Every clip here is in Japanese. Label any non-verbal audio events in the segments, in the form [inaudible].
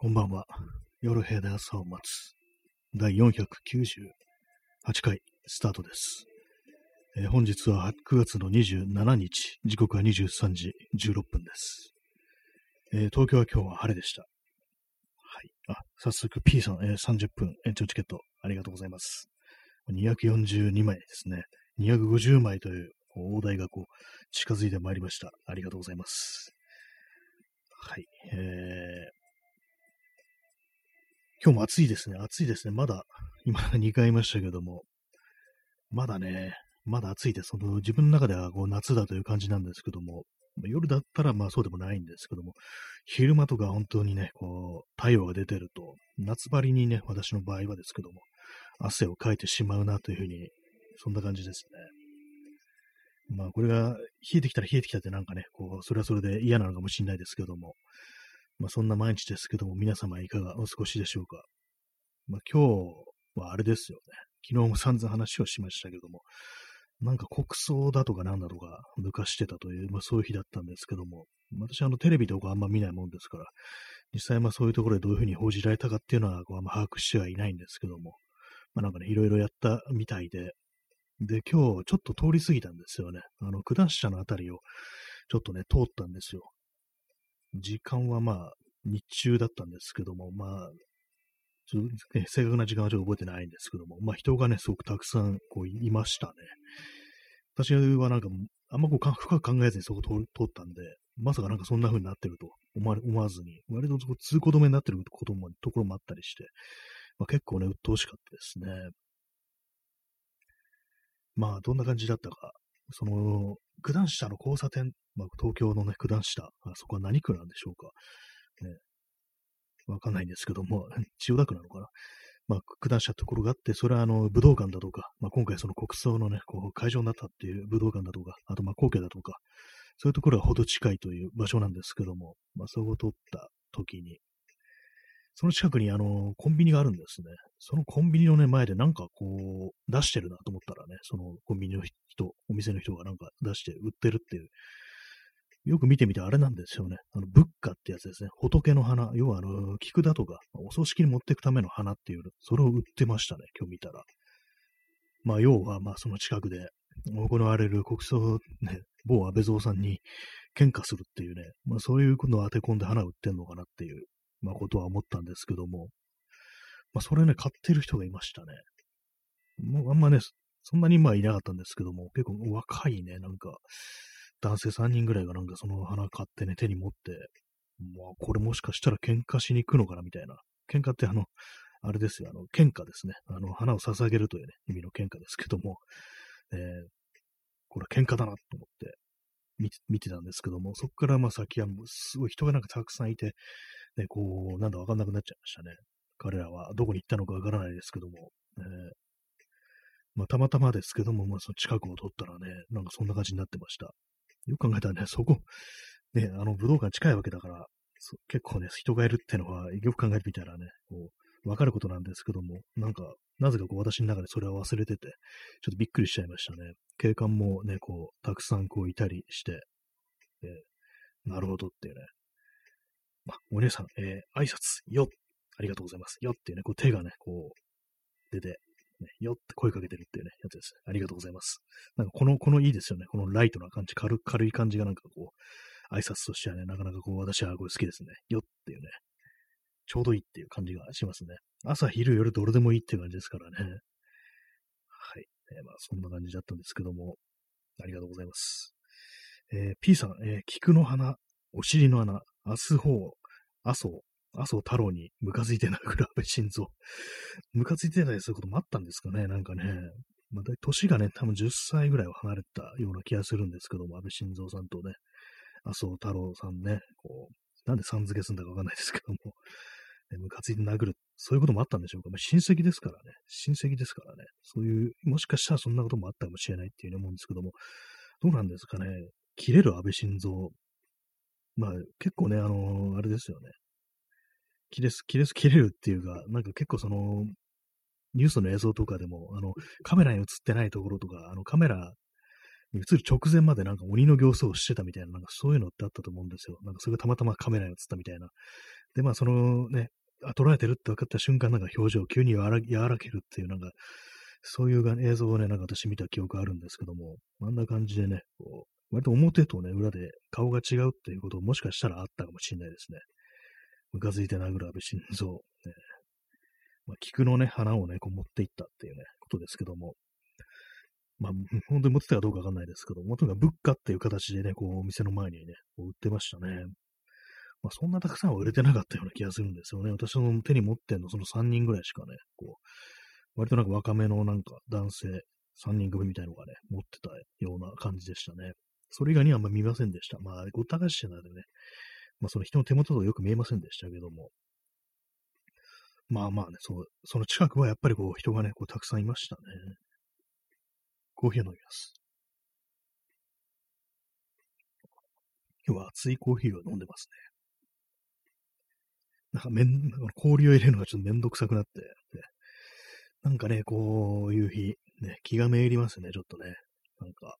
こんばんは。夜部屋で朝を待つ。第498回スタートです。えー本日は9月の27日、時刻は23時16分です。えー東京は今日は晴れでした。はい。あ、早速 P さん、えー30分延長チケットありがとうございます。242枚ですね。250枚という大台がこう近づいてまいりました。ありがとうございます。はい。えー今日も暑いですね。暑いですね。まだ、今2回言いましたけども、まだね、まだ暑いです。その自分の中ではこう夏だという感じなんですけども、夜だったらまあそうでもないんですけども、昼間とか本当にね、こう、太陽が出てると、夏張りにね、私の場合はですけども、汗をかいてしまうなというふうに、そんな感じですね。まあこれが冷えてきたら冷えてきたってなんかね、こう、それはそれで嫌なのかもしれないですけども、まあそんな毎日ですけども、皆様いかがお過ごしでしょうか？まあ今日はあれですよね。昨日も散々話をしましたけども、なんか国葬だとかなんだとか抜かしてたという、まあそういう日だったんですけども、私あのテレビとかあんま見ないもんですから、実際まあそういうところでどういうふうに報じられたかっていうのはこうあんま把握してはいないんですけども、まあなんかね、いろいろやったみたいで、で、今日ちょっと通り過ぎたんですよね。あの、九段下のあたりをちょっとね、通ったんですよ。時間はまあ、日中だったんですけども、まあ、ちょっとね正確な時間はちょっと覚えてないんですけども、まあ人がね、すごくたくさんこういましたね。私はなんか、あんまこう深く考えずにそこ通通ったんで、まさかなんかそんな風になってると思わ思わずに、割とそこ通行止めになってることもところもあったりして、まあ、結構ね、鬱陶しかったですね。まあ、どんな感じだったか。その、九段下の交差点、まあ、東京のね、九段下、あそこは何区なんでしょうか。ね。わかんないんですけども、[laughs] 千代田区なのかな。まあ、九段下ってところがあって、それはあの、武道館だとか、まあ、今回その国葬のね、こう、会場になったっていう武道館だとか、あとまあ、皇居だとか、そういうところがほど近いという場所なんですけども、まあ、そこを通った時に、その近くにあの、コンビニがあるんですね。そのコンビニのね、前でなんかこう、出してるなと思ったらね、そのコンビニの人、お店の人がなんか出して売ってるっていう。よく見てみてあれなんですよね。あの、仏花ってやつですね。仏の花。要はあの、菊だとか、お葬式に持っていくための花っていう、それを売ってましたね、今日見たら。まあ、要は、まあ、その近くで行われる国葬、ね、某安倍蔵さんに献花するっていうね、まあ、そういうのを当て込んで花売ってんのかなっていう、まあ、ことは思ったんですけども、まあ、それね、買ってる人がいましたね。もうあんまね、そんなにまあいなかったんですけども、結構若いね、なんか、男性3人ぐらいがなんかその花買ってね、手に持って、まあ、これもしかしたら喧嘩しに行くのかなみたいな。喧嘩ってあの、あれですよ、あの、喧嘩ですね。あの、花を捧げるというね、意味の喧嘩ですけども、えー、これ喧嘩だなと思って見て見てたんですけども、そこからまあ先はすごい人がなんかたくさんいて、ね、こう、なんだわかんなくなっちゃいましたね。彼らはどこに行ったのかわからないですけども、えまあ、たまたまですけども、まあ、その近くを通ったらね、なんかそんな感じになってました。よく考えたらね、そこ、ね、あの武道館近いわけだから、結構ね、人がいるってのは、よく考えてみたらね、こう、わかることなんですけども、なんか、なぜかこう私の中でそれは忘れてて、ちょっとびっくりしちゃいましたね。警官もね、こう、たくさんこういたりして、えなるほどっていうね。お姉さん、えー挨拶、よありがとうございます。よっていうね、こう手がね、こう、出て、ね、よって声かけてるっていうね、やつです。ありがとうございます。なんかこの、このいいですよね。このライトな感じ、軽軽い感じがなんかこう、挨拶としてはね、なかなかこう、私はこれ好きですね。よっていうね、ちょうどいいっていう感じがしますね。朝、昼、夜、どれでもいいっていう感じですからね。はい。えーまあ、そんな感じだったんですけども、ありがとうございます。えー P さん、えー菊の花、お尻の穴、明日方、麻生、麻生太郎にムカついて殴る安倍晋三。ムカついてたりすることもあったんですかね、なんかね。まあ、年がね、多分10歳ぐらいは離れたような気がするんですけども、安倍晋三さんとね、麻生太郎さんね、こう、なんでさん付けするんだかわかんないですけども、ねムカついて殴る、そういうこともあったんでしょうか。まあ、親戚ですからね、親戚ですからね、そういう、もしかしたらそんなこともあったかもしれないっていうふうに思うんですけども、どうなんですかね、切れる安倍晋三。まあ、結構ね、あのあれですよね。切れす、切れす、切れるっていうか、なんか結構その、ニュースの映像とかでも、あの、カメラに映ってないところとか、あの、カメラに映る直前までなんか鬼の形相をしてたみたいな、なんかそういうのってあったと思うんですよ。なんかそれがたまたまカメラに映ったみたいな。で、まあそのね、あ、捉えてるって分かった瞬間、なんか表情を急に和ら和らげるっていう、なんか、そういう映像をね、なんか私見た記憶あるんですけども、あんな感じでね、こう、割と表とね、裏で顔が違うっていうこともしかしたらあったかもしれないですね。ムカついて殴る安倍晋三。ねまあ、菊のね、花をね、こう持っていったっていうね、ことですけども、まあ、本当に持ってたかどうかわかんないですけども、とにかく物価っていう形でね、こう、お店の前にね、売ってましたね。まあ、そんなたくさんは売れてなかったような気がするんですよね。私の手に持ってんの、その3人ぐらいしかね、こう、割となんか若めのなんか男性3人組みたいのがね、持ってたような感じでしたね。それ以外にはあんま見ませんでした。まあ、ごった返してたんでね、まあ、その人の手元とよく見えませんでしたけども。まあまあね、そう、その近くはやっぱりこう人がね、こうたくさんいましたね。コーヒーを飲みます。今日は熱いコーヒーを飲んでますね。なんかめん、氷を入れるのがちょっとめんどくさくなって、なんかね、こういう日、ね、気がめいりますね、ちょっとね。なんか。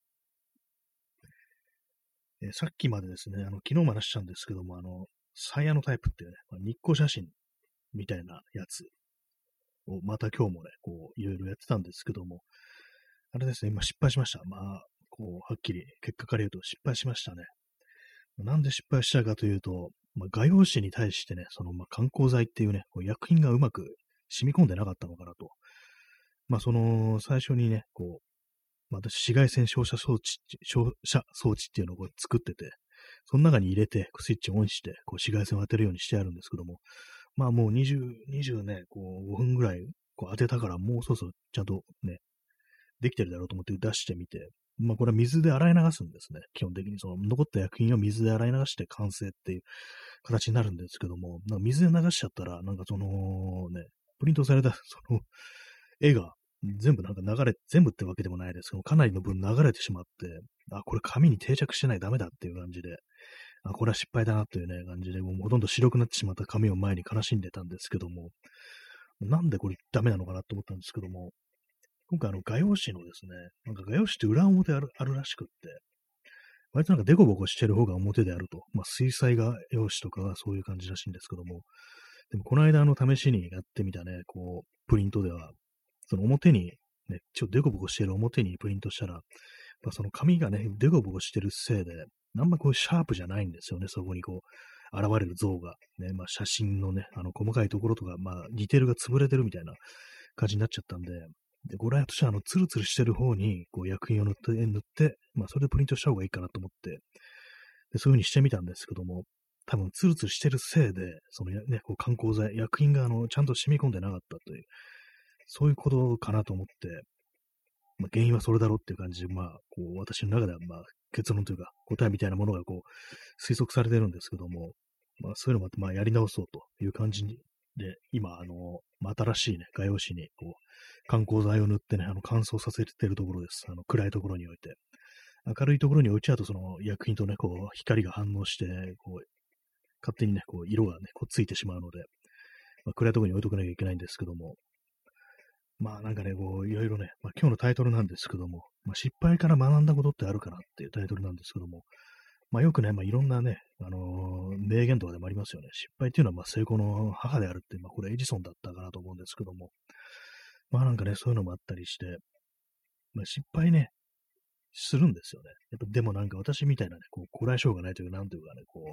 えさっきまでですね、あの、昨日も話したんですけども、あの、サイヤのタイプっていうね、まあ、日光写真みたいなやつを、また今日もね、こう、いろいろやってたんですけども、あれですね、今失敗しました。まあ、こう、はっきり結果から言うと失敗しましたね。なんで失敗したかというと、まあ、画用紙に対してね、その、まあ、観光剤っていうね、こう薬品がうまく染み込んでなかったのかなと。まあ、その、最初にね、こう、まあ、私、紫外線照射装置、照射装置っていうのをこう作ってて、その中に入れて、スイッチオンして、こう紫外線を当てるようにしてあるんですけども、まあもう20、20ね、こう5分ぐらいこう当てたから、もうそろそろちゃんとね、できてるだろうと思って出してみて、まあこれは水で洗い流すんですね。基本的にその残った薬品を水で洗い流して完成っていう形になるんですけども、なんか水で流しちゃったら、なんかそのね、プリントされたその絵が全部なんか流れ、全部ってわけでもないですけど、かなりの分流れてしまって、あ、これ紙に定着してないダメだっていう感じで、あ、これは失敗だなというね、感じで、もうほとんど白くなってしまった紙を前に悲しんでたんですけども、なんでこれダメなのかなと思ったんですけども、今回あの画用紙のですね、なんか画用紙って裏表あるあるらしくって、割となんかデコボコしてる方が表であると。まあ水彩画用紙とかはそういう感じらしいんですけども、でもこの間あの試しにやってみたね、こう、プリントでは、その表に、ね、ちょっとデコボコしている表にプリントしたら、まあ、その紙がね、デコボコしてるせいで、あんまこうシャープじゃないんですよね、そこにこう、現れる像が。ね、まあ写真のね、あの細かいところとか、まあディテールが潰れてるみたいな感じになっちゃったんで、で、これはとしてはあの、ツルツルしてる方に、こう薬品を塗って、塗って、まあそれでプリントした方がいいかなと思って、で、そういう風にしてみたんですけども、多分ツルツルしてるせいで、そのね、こう観光剤、薬品があの、ちゃんと染み込んでなかったという、そういうことかなと思って、まあ、原因はそれだろうっていう感じで、まあ、こう、私の中では、まあ、結論というか、答えみたいなものがこう、推測されてるんですけども、まあ、そういうのもまあ、やり直そうという感じで、今、あの、ま、新しいね、画用紙に、こう、観光剤を塗ってね、あの、乾燥させてるところです。あの、暗いところに置いて。明るいところに置いちゃうと、その、薬品とね、こう、光が反応して、こう、勝手にね、こう、色がね、こう、ついてしまうので、まあ、暗いところに置いとかなきゃいけないんですけども、まあなんかね、こう、いろいろね、まあ今日のタイトルなんですけども、まあ失敗から学んだことってあるかなっていうタイトルなんですけども、まあよくね、まあいろんなね、あのー、名言とかでもありますよね。失敗っていうのはまあ成功の母であるって、まあこれエジソンだったかなと思うんですけども、まあなんかね、そういうのもあったりして、まあ失敗ね、するんですよね。やっぱでもなんか私みたいなね、こう、こらえ性がないというか、なんというかね、こう、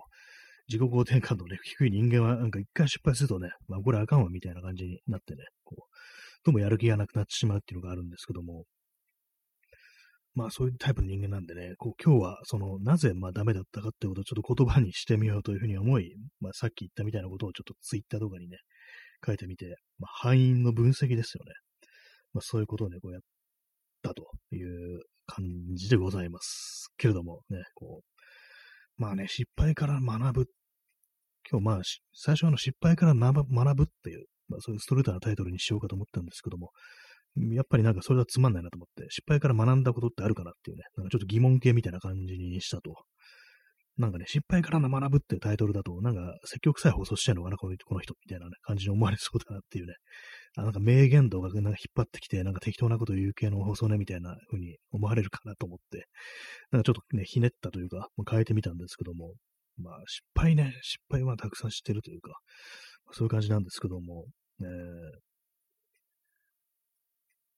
自己肯定感のね、低い人間はなんか一回失敗するとね、まあこれあかんわみたいな感じになってね、こう、ともやる気がなくなってしまうっていうのがあるんですけども、まあそういうタイプの人間なんでね、こう今日はそのなぜまあダメだったかってことをちょっと言葉にしてみようというふうに思い、まあさっき言ったみたいなことをちょっとツイッターとかにね、書いてみて、まあ敗因の分析ですよね。まあそういうことをね、こうやったという感じでございます。けれどもね、こう、まあね、失敗から学ぶ。今日まあ、最初はの失敗から学ぶっていうまあ、そういうストレートなタイトルにしようかと思ったんですけども、やっぱりなんかそれはつまんないなと思って、失敗から学んだことってあるかなっていうね、なんかちょっと疑問系みたいな感じにしたと。なんかね、失敗から学ぶっていうタイトルだと、なんか積極さえ放送してんのかな、このこの人みたいな、ね、感じに思われそうだなっていうね、あなんか名言とかなんか引っ張ってきて、なんか適当なこと言う系の放送ねみたいな風に思われるかなと思って、なんかちょっとね、ひねったというか、まあ、変えてみたんですけども、まあ失敗ね、失敗はたくさん知ってるというか、そういう感じなんですけども、えー、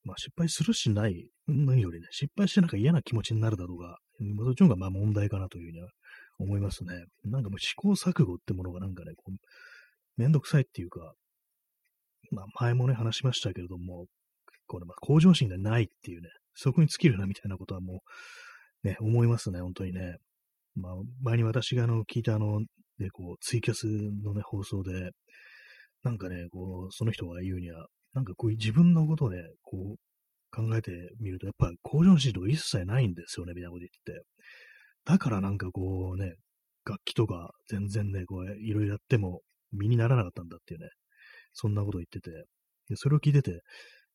まあ失敗するしないのよりね、失敗してなんか嫌な気持ちになるだろうが、そっちの方がまあ問題かなというふうには思いますね。なんかもう試行錯誤ってものがなんかね、こうめんどくさいっていうか、まあ前もね話しましたけれども、これまあ向上心がないっていうね、そこに尽きるなみたいなことはもうね、思いますね、本当にね。まあ前に私があの聞いたあの、ね、こうツイキャスのね、放送で、なんかね、こう、その人が言うには、なんかこう自分のことをね、こう考えてみると、やっぱり向上心とか一切ないんですよね、みたいなこと言ってて。だからなんかこうね、楽器とか全然ね、こういろいろやっても身にならなかったんだっていうね、そんなこと言ってて、それを聞いてて、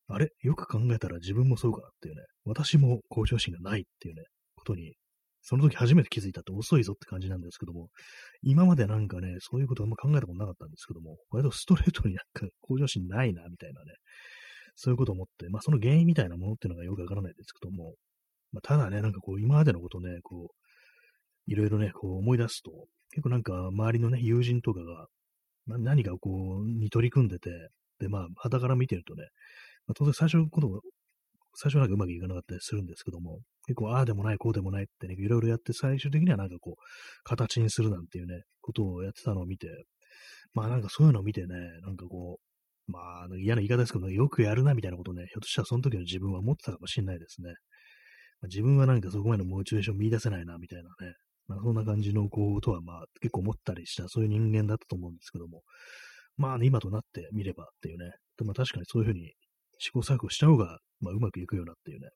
あれ？よく考えたら自分もそうかなっていうね、私も向上心がないっていうね、ことに、その時初めて気づいたって遅いぞって感じなんですけども、今までなんかね、そういうことあんま考えたことなかったんですけども、割とストレートになんか向上心ないな、みたいなね、そういうこと思って、まあその原因みたいなものっていうのがよくわからないですけども、まあ、ただね、なんかこう今までのことね、こう、いろいろね、こう思い出すと、結構なんか周りのね、友人とかが、何かこう、に取り組んでて、で、まあ、肌から見てるとね、まあ、当然最初のこと、最初なんかうまくいかなかったりするんですけども、結構、ああでもない、こうでもないってね、いろいろやって、最終的にはなんかこう、形にするなんていうね、ことをやってたのを見て、まあなんかそういうのを見てね、なんかこう、まあ、あの嫌な言い方ですけど、よくやるなみたいなことをね、ひょっとしたらその時の自分は思ってたかもしれないですね。まあ、自分はなんかそこまでのモチベーション見出せないな、みたいなね、まあ、そんな感じのことは、まあ、結構思ったりした、そういう人間だったと思うんですけども、まあ、ね、今となってみればっていうね、でまあ、確かにそういうふうに試行錯誤した方が、まあ、うまくいくようなっていうね。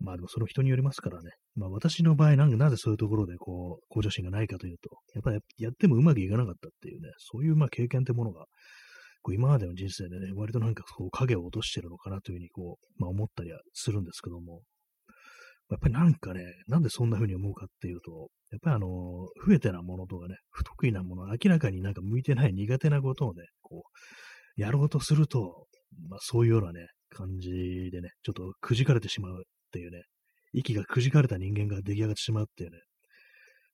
まあでもその人によりますからね。まあ私の場合なんかなぜそういうところでこう、向上心がないかというと、やっぱりやってもうまくいかなかったっていうね、そういうまあ経験ってものが、こう今までの人生でね、割となんかこう影を落としてるのかなというふうにこう、まあ思ったりはするんですけども、やっぱりなんかね、なんでそんな風に思うかっていうと、やっぱりあの、増えてなものとかね、不得意なもの、明らかになんか向いてない苦手なことをね、こう、やろうとすると、まあそういうようなね、感じでね、ちょっとくじかれてしまうっていうね、息がくじかれた人間が出来上がってしまうっていうね、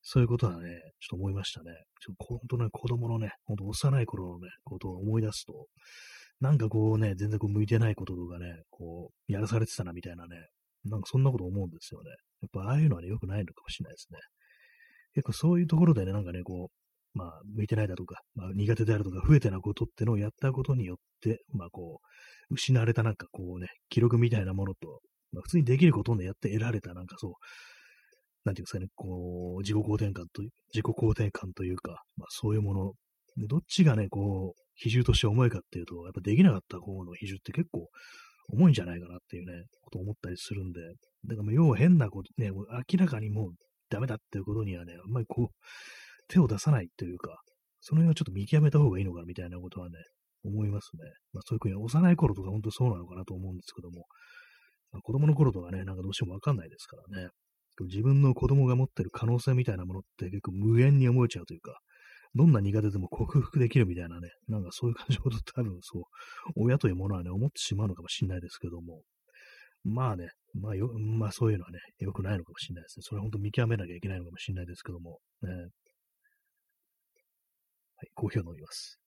そういうことはね、ちょっと思いましたね。ちょっと本当ね、子供のね、本当幼い頃のね、ことを思い出すと、なんかこうね、全然こう向いてないこととかね、こう、やらされてたなみたいなね、なんかそんなこと思うんですよね。やっぱああいうのはね、良くないのかもしれないですね。結構そういうところでね、なんかね、こう、まあ、向いてないだとか、まあ、苦手であるとか、増えてなことってのをやったことによって、まあ、こう、失われたなんかこうね、記録みたいなものと、まあ、普通にできることをね、やって得られたなんかそう、なんていうんですかね、こう、自己肯定感と、自己肯定感というか、まあ、そういうもの、どっちがね、こう、比重として重いかっていうと、やっぱできなかった方の比重って結構重いんじゃないかなっていうね、ことを思ったりするんで、だからもう要は変なこと、ね、明らかにもうダメだっていうことにはね、あんまりこう、手を出さないというか、その辺はちょっと見極めた方がいいのかなみたいなことはね、思いますね。まあそういうふうに幼い頃とか本当そうなのかなと思うんですけども、まあ、子供の頃とかね、なんかどうしてもわかんないですからね。自分の子供が持ってる可能性みたいなものって結構無限に思えちゃうというか、どんな苦手でも克服できるみたいなね、なんかそういう感じのことって多分そう、親というものはね、思ってしまうのかもしれないですけども、まあね、まあよ、まあそういうのはね、良くないのかもしれないですね。それは本当見極めなきゃいけないのかもしれないですけども、ね。はい、コーヒーを飲みます。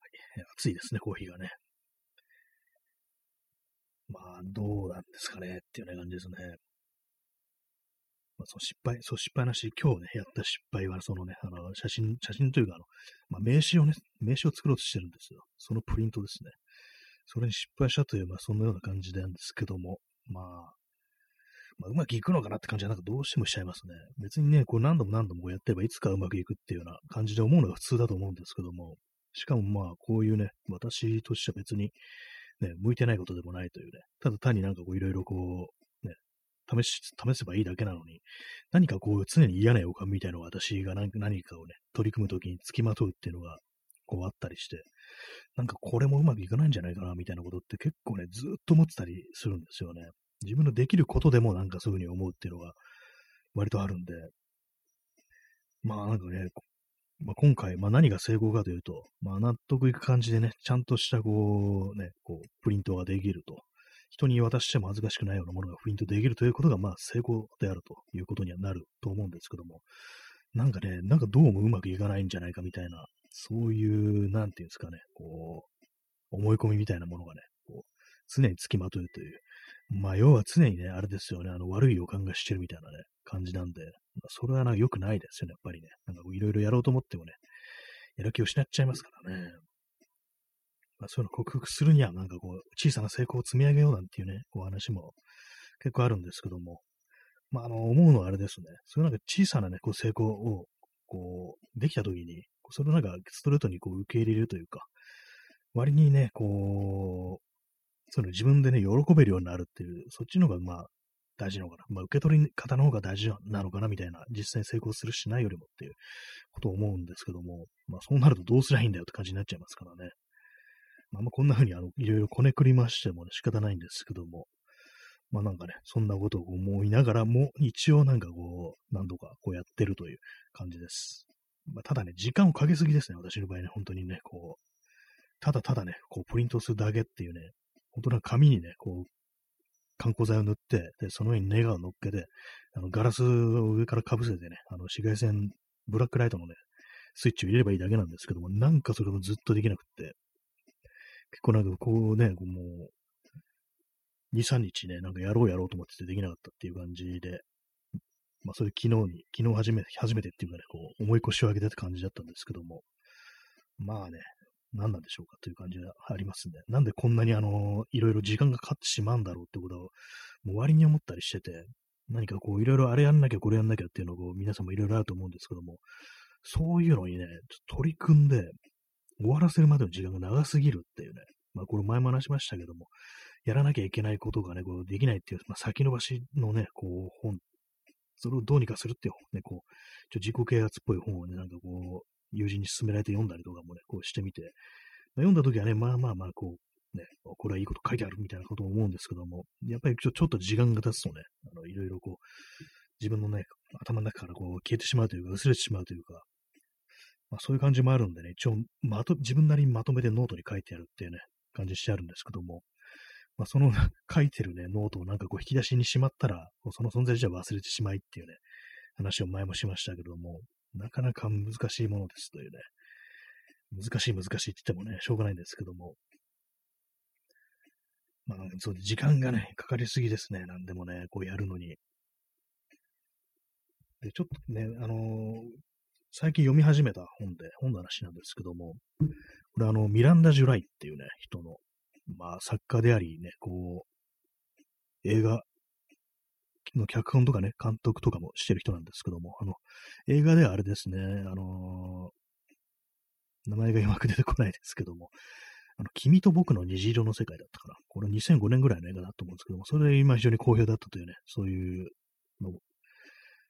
はい、暑いですね、コーヒーがね。まあ、どうなんですかねっていうね感じですね。まあ、その失敗、そう失敗なし、今日ね、やった失敗は、そのね、あの、写真、写真というか、あの、まあ、名刺をね、名刺を作ろうとしてるんですよ。そのプリントですね。それに失敗したという、まあ、そんなような感じなんですけども、まあ、まあ、うまくいくのかなって感じはなんかどうしてもしちゃいますね。別にね、こう何度も何度もやってればいつかうまくいくっていうような感じで思うのが普通だと思うんですけども、しかもまあ、こういうね、私としては別に、ね、向いてないことでもないというね、ただ単になんかこういろいろこう、ね、試し、試せばいいだけなのに、何かこう常に嫌な予感みたいなのが私が何かをね、取り組むときに付きまとうっていうのが、こうあったりして、なんかこれもうまくいかないんじゃないかなみたいなことって結構ね、ずっと思ってたりするんですよね。自分のできることでもなんかそういうふうに思うっていうのが割とあるんで、まあなんかね、まあ、今回、まあ何が成功かというと、まあ納得いく感じでね、ちゃんとしたこうね、こう、プリントができると。人に渡しても恥ずかしくないようなものがプリントできるということが、まあ成功であるということにはなると思うんですけども、なんかね、なんかどうもうまくいかないんじゃないかみたいな、そういう、なんていうんですかね、こう、思い込みみたいなものがね、こう、常につきまとうという。まあ、要は常にね、あれですよね、あの、悪い予感がしてるみたいなね、感じなんで、それはな良くないですよね、やっぱりね。なんかいろいろやろうと思ってもね、やる気を失っちゃいますからね。まあ、そういうの克服するには、なんかこう、小さな成功を積み上げようなんていうね、こう話も結構あるんですけども、まあ、あの、思うのはあれですね。そういうなんか小さなね、こう成功を、こう、できたときに、それをなんかストレートにこう受け入れるというか、割にね、こう、その自分でね、喜べるようになるっていう、そっちの方がまあ大事なのかな。まあ受け取り方の方が大事なのかなみたいな、実際に成功するしないよりもっていうことを思うんですけども、まあそうなるとどうすりゃいいんだよって感じになっちゃいますからね。まあ、まこんな風にあの、いろいろこねくりましてもね、仕方ないんですけども、まあなんかね、そんなことを思いながらも、一応なんかこう、何度かこうやってるという感じです。まあ、ただね、時間をかけすぎですね、私の場合ね、本当にね、こう、ただただね、こう、プリントするだけっていうね、本当な紙にね、こう、観光剤を塗って、で、その上にネガを乗っけて、あの、ガラスを上からかぶせてね、あの、紫外線、ブラックライトのね、スイッチを入れればいいだけなんですけども、なんかそれもずっとできなくって、結構なんかこうね、もう、2、3日ね、なんかやろうやろうと思っててできなかったっていう感じで、まあそういう昨日に、昨日初めて、初めてっていうかね、こう、思い越しを上げてって感じだったんですけども、まあね、何なんでしょうかという感じがありますね。なんでこんなにあの、いろいろ時間がかかってしまうんだろうってことを、もう割に思ったりしてて、何かこう、いろいろあれやんなきゃこれやんなきゃっていうのを皆さんもいろいろあると思うんですけども、そういうのにね、取り組んで、終わらせるまでの時間が長すぎるっていうね、まあこれ前も話しましたけども、やらなきゃいけないことがね、こうできないっていう、まあ、先延ばしのね、こう本、それをどうにかするっていうね、こう、ちょ自己啓発っぽい本をね、なんかこう、友人に勧められて読んだりとかもね、こうしてみて、まあ、読んだ時はね、まあまあまあ、こう、ね、これはいいこと書いてあるみたいなことを思うんですけども、やっぱりちょちょっと時間が経つとね、あのいろいろこう、自分のね、頭の中からこう消えてしまうというか、薄れてしまうというか、まあそういう感じもあるんでね、一応、まと、自分なりにまとめてノートに書いてあるっていうね、感じしてあるんですけども、まあその [laughs] 書いてるね、ノートをなんかこう引き出しにしまったら、その存在自体忘れてしまいっていうね、話を前もしましたけども、なかなか難しいものですというね。難しい難しいって言ってもね、しょうがないんですけども。まあ、そう、時間がね、かかりすぎですね。なんでもね、こうやるのに。で、ちょっとね、あのー、最近読み始めた本で、本の話なんですけども、これあの、ミランダ・ジュライっていうね、人の、まあ、作家でありね、こう、映画の脚本とかね、監督とかもしてる人なんですけども、あの、映画ではあれですね、あのー、名前がうまく出てこないですけども、あの、君と僕の虹色の世界だったかな。これ2005年ぐらいの映画だと思うんですけども、それで今非常に好評だったというね、そういうの、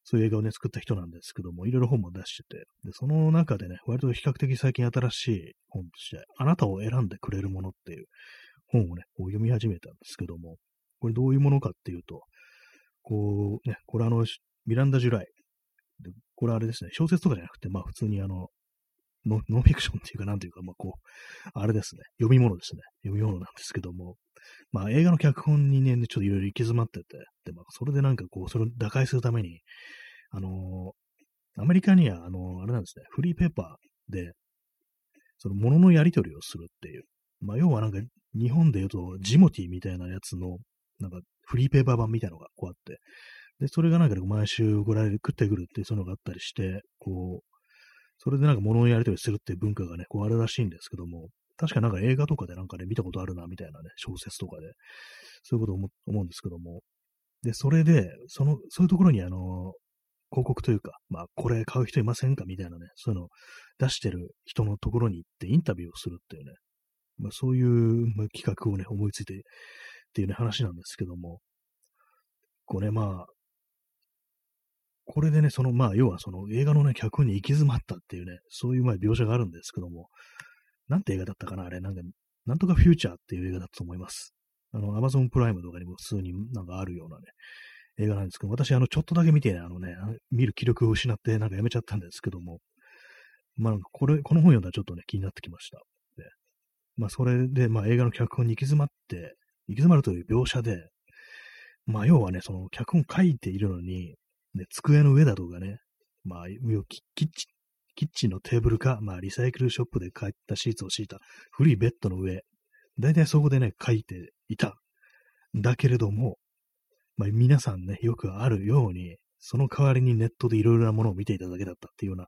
そういう映画をね、作った人なんですけども、いろいろ本も出してて、で、その中でね、割と比較的最近新しい本として、あなたを選んでくれるものっていう本をね、こう読み始めたんですけども、これどういうものかっていうと、こうね、これあの、ミランダ・ジュライ。これあれですね、小説とかじゃなくて、まあ普通にあの、ノンフィクションっていうか、なんていうか、まあこう、あれですね、読み物ですね。読み物なんですけども、まあ映画の脚本にね、ちょっといろいろ行き詰まってて、で、まあそれでなんかこう、それを打開するために、あのー、アメリカには、あのー、あれなんですね、フリーペーパーで、その物のやり取りをするっていう、まあ要はなんか、日本で言うと、ジモティみたいなやつの、なんか、フリーペーパー版みたいなのがこうあって、で、それがなんかね毎週送られて食ってくるっていうそういうのがあったりして、こう、それでなんか物をやり取りするっていう文化がね、こうあるらしいんですけども、確かなんか映画とかでなんかね、見たことあるな、みたいなね、小説とかで、そういうことを思うんですけども、で、それで、その、そういうところにあの、広告というか、まあ、これ買う人いませんかみたいなね、そういうのを出してる人のところに行ってインタビューをするっていうね、まあ、そういう、企画をね、思いついてっていうね、話なんですけども、これまあ、これでね、その、まあ、要はその映画のね、脚本に行き詰まったっていうね、そういうま描写があるんですけども、なんて映画だったかなあれ、なんか、なんとかフューチャーっていう映画だと思います。あの、アマゾンプライムとかにも普通になんかあるようなね、映画なんですけど、私、あの、ちょっとだけ見てね、あのね、見る気力を失って、なんかやめちゃったんですけども、まあ、これ、この本読んだらちょっとね、気になってきました。でまあ、それで、まあ、映画の脚本に行き詰まって、行き詰まるという描写で、まあ、要はね、その脚本書いているのに、ね、机の上だとかね、まあ、キッチキッチンのテーブルか、まあ、リサイクルショップで買ったシーツを敷いた古いベッドの上、だいたいそこでね、書いていた。だけれども、まあ、皆さんね、よくあるように、その代わりにネットでいろいろなものを見ていただけだったっていうような、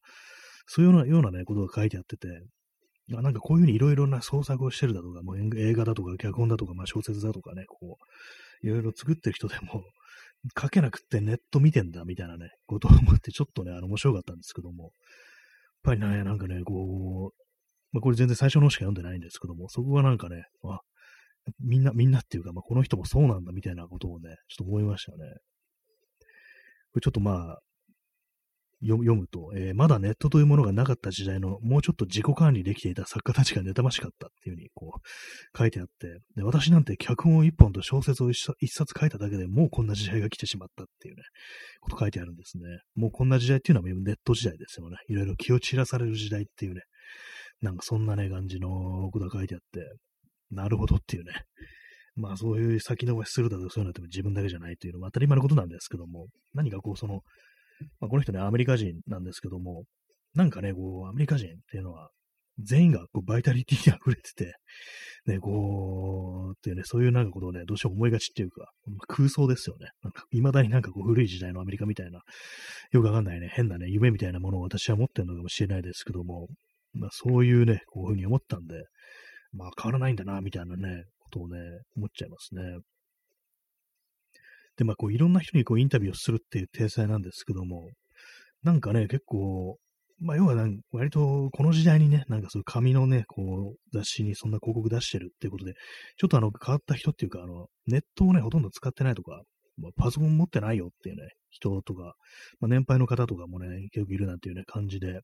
そういうようなようなね、ことが書いてあってて、あなんかこういうふうにいろいろな創作をしてるだとか、もう映画だとか脚本だとか、まあ、小説だとかね、こう、いろいろ作ってる人でも、[laughs] 書けなくってネット見てんだみたいなね、ことを思ってちょっとね、あの面白かったんですけども、やっぱりね、なんかね、こう、まあ、これ全然最初のしか読んでないんですけども、そこがなんかね、あ、みんな、みんなっていうか、まあ、この人もそうなんだみたいなことをね、ちょっと思いましたね。これちょっとまあ、読むと、えー、まだネットというものがなかった時代のもうちょっと自己管理できていた作家たちが妬ましかったっていうふうにこう書いてあって、で私なんて脚本一本と小説を一冊書いただけでもうこんな時代が来てしまったっていうね、こと書いてあるんですね。もうこんな時代っていうのはネット時代ですよね。いろいろ気を散らされる時代っていうね、なんかそんなね、感じのことが書いてあって、なるほどっていうね。まあそういう先延ばしするだとかそういうのって自分だけじゃないというのは当たり前のことなんですけども、何かこうその、まあ、この人ね、アメリカ人なんですけども、なんかね、こう、アメリカ人っていうのは、全員がこうバイタリティに溢れてて、ね、こう、っていうね、そういうなんかことをね、どうしても思いがちっていうか、空想ですよね。なんか、未だになんかこう古い時代のアメリカみたいな、よくわかんないね、変なね、夢みたいなものを私は持ってるのかもしれないですけども、まあそういうね、こういうふうに思ったんで、まあ変わらないんだな、みたいなね、ことをね、思っちゃいますね。で、まあ、こう、いろんな人にこう、インタビューをするっていう体裁なんですけども、なんかね、結構、まあ、要はなん割とこの時代にね、なんかそう紙のね、こう、雑誌にそんな広告出してるっていうことで、ちょっとあの、変わった人っていうか、あの、ネットをね、ほとんど使ってないとか、まあ、パソコン持ってないよっていうね、人とか、まあ、年配の方とかもね、結構いるなんていうね、感じで、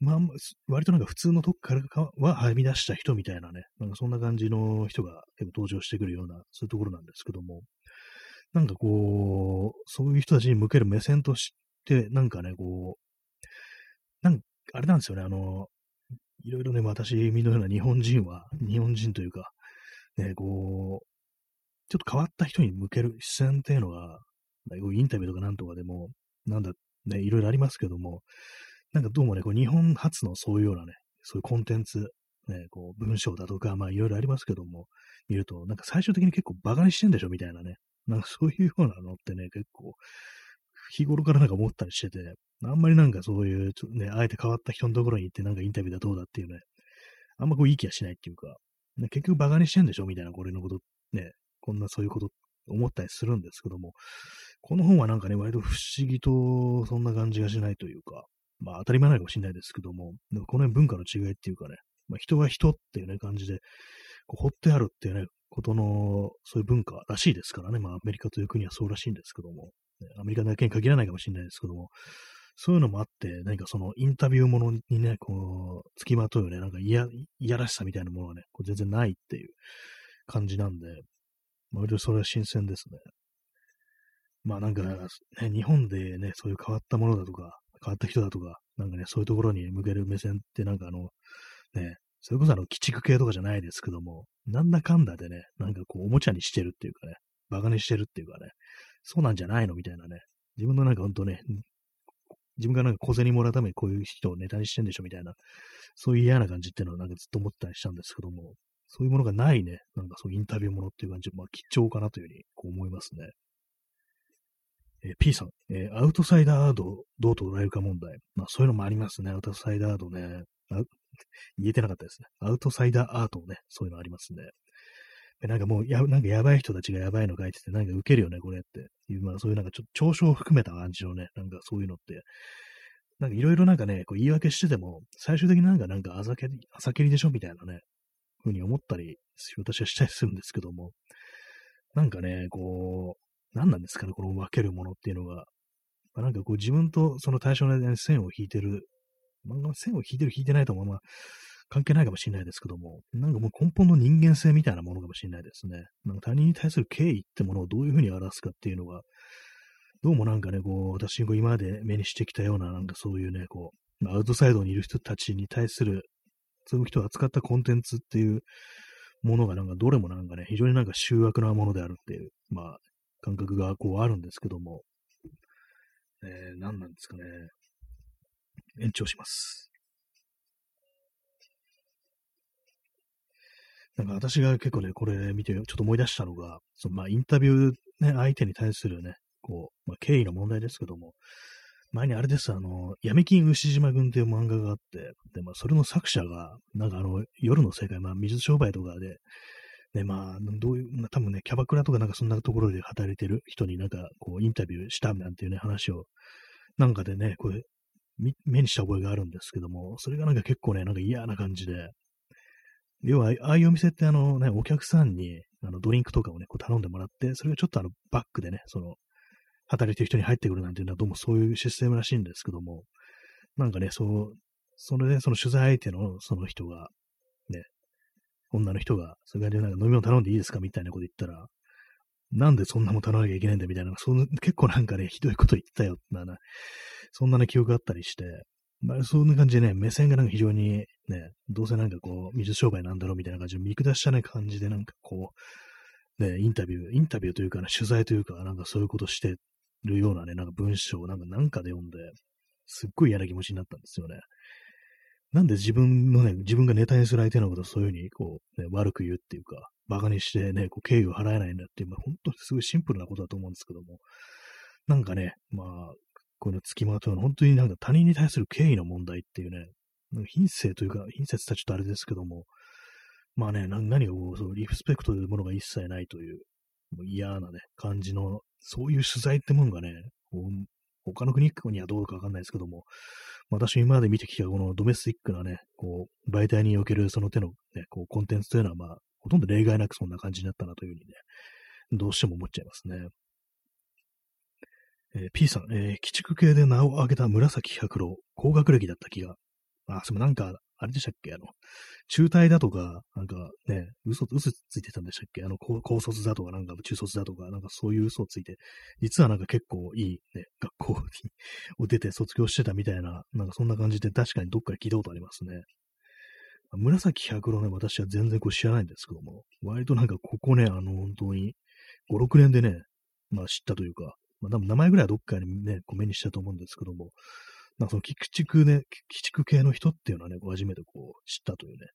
まあ、割となんか普通のとこからははみ出した人みたいなね、なんかそんな感じの人が結構登場してくるような、そういうところなんですけども、なんかこう、そういう人たちに向ける目線として、なんかね、こう、なんあれなんですよね、あの、いろいろね、私身のような日本人は、[laughs] 日本人というか、ね、こう、ちょっと変わった人に向ける視線っていうのが、インタビューとかなんとかでも、なんだ、ね、いろいろありますけども、なんかどうもね、こう日本初のそういうようなね、そういうコンテンツ、ね、こう文章だとか、まあいろいろありますけども、見ると、なんか最終的に結構バカにしてんでしょみたいなね、なんかそういうようなのってね、結構、日頃からなんか思ったりしてて、あんまりなんかそういう、ね、あえて変わった人のところに行ってなんかインタビューだどうだっていうね、あんまこういい気はしないっていうか、ね、結局バカにしてんでしょみたいな、これのこと、ね、こんなそういうこと思ったりするんですけども、この本はなんかね、割と不思議とそんな感じがしないというか、まあ当たり前ないかもしれないですけども、でもこの辺文化の違いっていうかね、まあ人が人っていうね感じで、こう掘ってあるっていうね、ことの、そういう文化らしいですからね。まあ、アメリカという国はそうらしいんですけども、アメリカだけに限らないかもしれないですけども、そういうのもあって、何かそのインタビューものにね、こう、付きまとうよね、なんかいや、いやらしさみたいなものはね、こう全然ないっていう感じなんで、割とそれは新鮮ですね。まあなんか、ね、日本でね、そういう変わったものだとか、変わった人だとか、なんかね、そういうところに向ける目線ってなんかあの、ね、それこそあの、鬼畜系とかじゃないですけども、なんだかんだでね、なんかこう、おもちゃにしてるっていうかね、バカにしてるっていうかね、そうなんじゃないのみたいなね、自分のなんかほんとね、自分がなんか小銭もらうためにこういう人をネタにしてんでしょみたいな、そういう嫌な感じっていうのはなんかずっと思ったりしたんですけども、そういうものがないね、なんかそういうインタビューものっていう感じ、まあ貴重かなというふうにこう思いますね。えー、P さん、えー、アウトサイダーアートどう捉えるか問題。まあそういうのもありますね。アウトサイダーアートね。[laughs] 言えてなかったですね。アウトサイダーアートをね、そういうのありますね。なんかもう、や、なんかやばい人たちがやばいの書いてて、なんか受けるよね、これっていう、まあそういうなんかちょっと嘲笑を含めた感じのね、なんかそういうのって、なんかいろいろなんかね、こう言い訳してても、最終的になんかなんかあざけり、あざけりでしょみたいなね、ふうに思ったり、私はしたりするんですけども、なんかね、こう、何なんですかね、この分けるものっていうのが。ま、なんかこう自分とその対象の線を引いてるまあ、線を引いてる引いてないともまあ関係ないかもしれないですけども、なんかもう根本の人間性みたいなものかもしれないですね。なんか他人に対する敬意ってものをどういうふうに表すかっていうのが、どうもなんかね、こう、私が今まで目にしてきたような、なんかそういうね、こう、アウトサイドにいる人たちに対する、そういう人を扱ったコンテンツっていうものがなんかどれもなんかね、非常になんか醜悪なものであるっていう、まあ、感覚がこうあるんですけども、えー、何なんですかね。延長します。なんか私が結構ね、これ見てちょっと思い出したのが、そのまあインタビューね、相手に対するね、こう、まあ経緯の問題ですけども、前にあれです、あの、闇金牛島軍っていう漫画があって、で、まあそれの作者が、なんかあの、夜の世界、まあ水商売とかで、ね、まあ、どういう、まあ、多分ね、キャバクラとかなんかそんなところで働いてる人になんかこうインタビューしたなんていうね、話を、なんかでね、これ、目にした覚えがあるんですけども、それがなんか結構ね、なんか嫌な感じで、要は、ああいうお店ってあのね、お客さんにあのドリンクとかをね、こう頼んでもらって、それがちょっとあのバックでね、その、働いてる人に入ってくるなんていうのはどうもそういうシステムらしいんですけども、なんかね、そう、それでその取材相手のその人が、ね、女の人が、それでなんか飲み物頼んでいいですかみたいなこと言ったら、なんでそんなもん頼まなきゃいけないんだみたいな、その結構なんかね、ひどいこと言ったよな、そんなね、記憶があったりして、まあ、そんな感じでね、目線がなんか非常にね、どうせなんかこう、水商売なんだろうみたいな感じで見下したね感じでなんかこう、ね、インタビュー、インタビューというか、ね、取材というか、なんかそういうことしてるようなね、なんか文章をなんかなんかで読んで、すっごい嫌な気持ちになったんですよね。なんで自分のね、自分がネタにする相手のことをそういうふうにこう、ね、悪く言うっていうか、馬鹿にしてね、こう敬意を払えないんだっていう、まあ本当にすごいシンプルなことだと思うんですけども、なんかね、まあ、この付きまとうの本当になんか他人に対する敬意の問題っていうね、品性というか、品質たちとあれですけども、まあね、何をそうリスペクトというものが一切ないという、もう嫌なね、感じの、そういう取材ってものがね、他の国にはどうかわかんないですけども、私今まで見てきたこのドメスティックなね、こう、媒体におけるその手のね、こう、コンテンツというのはまあ、ほとんど例外なくそんな感じになったなというふうにね、どうしても思っちゃいますね。えー、P さん、えー、鬼畜系で名を挙げた紫百郎、高学歴だった気が。あ、そのなんか、あれでしたっけ？あの、中退だとか、なんかね、嘘、嘘ついてたんでしたっけ？あの、高卒だとか、なんか中卒だとか、なんかそういう嘘ついて、実はなんか結構いいね、学校に [laughs] を出て卒業してたみたいな、なんかそんな感じで確かにどっかで聞いたことありますね。紫百郎ね、私は全然こう知らないんですけども、割となんかここね、あの、本当に、5、6年でね、まあ知ったというか、まあ多分名前ぐらいはどっかにね、こう目にしたと思うんですけども、まあその菊池ね、菊池系の人っていうのはね、こう初めてこう知ったというね、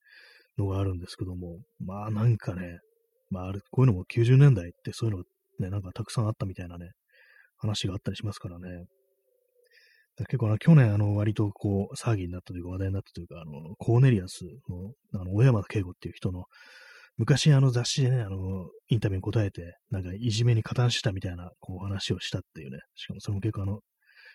のがあるんですけども、まあなんかね、まああれ、こういうのも90年代ってそういうのがね、なんかたくさんあったみたいなね、話があったりしますからね。結構な、去年、あの、割とこう、騒ぎになったというか、話題になったというか、あの、コーネリアスの、あの、小山田圭吾っていう人の、昔あの雑誌でね、あの、インタビューに答えて、なんかいじめに加担したみたいな、こう話をしたっていうね、しかもそれも結構あの、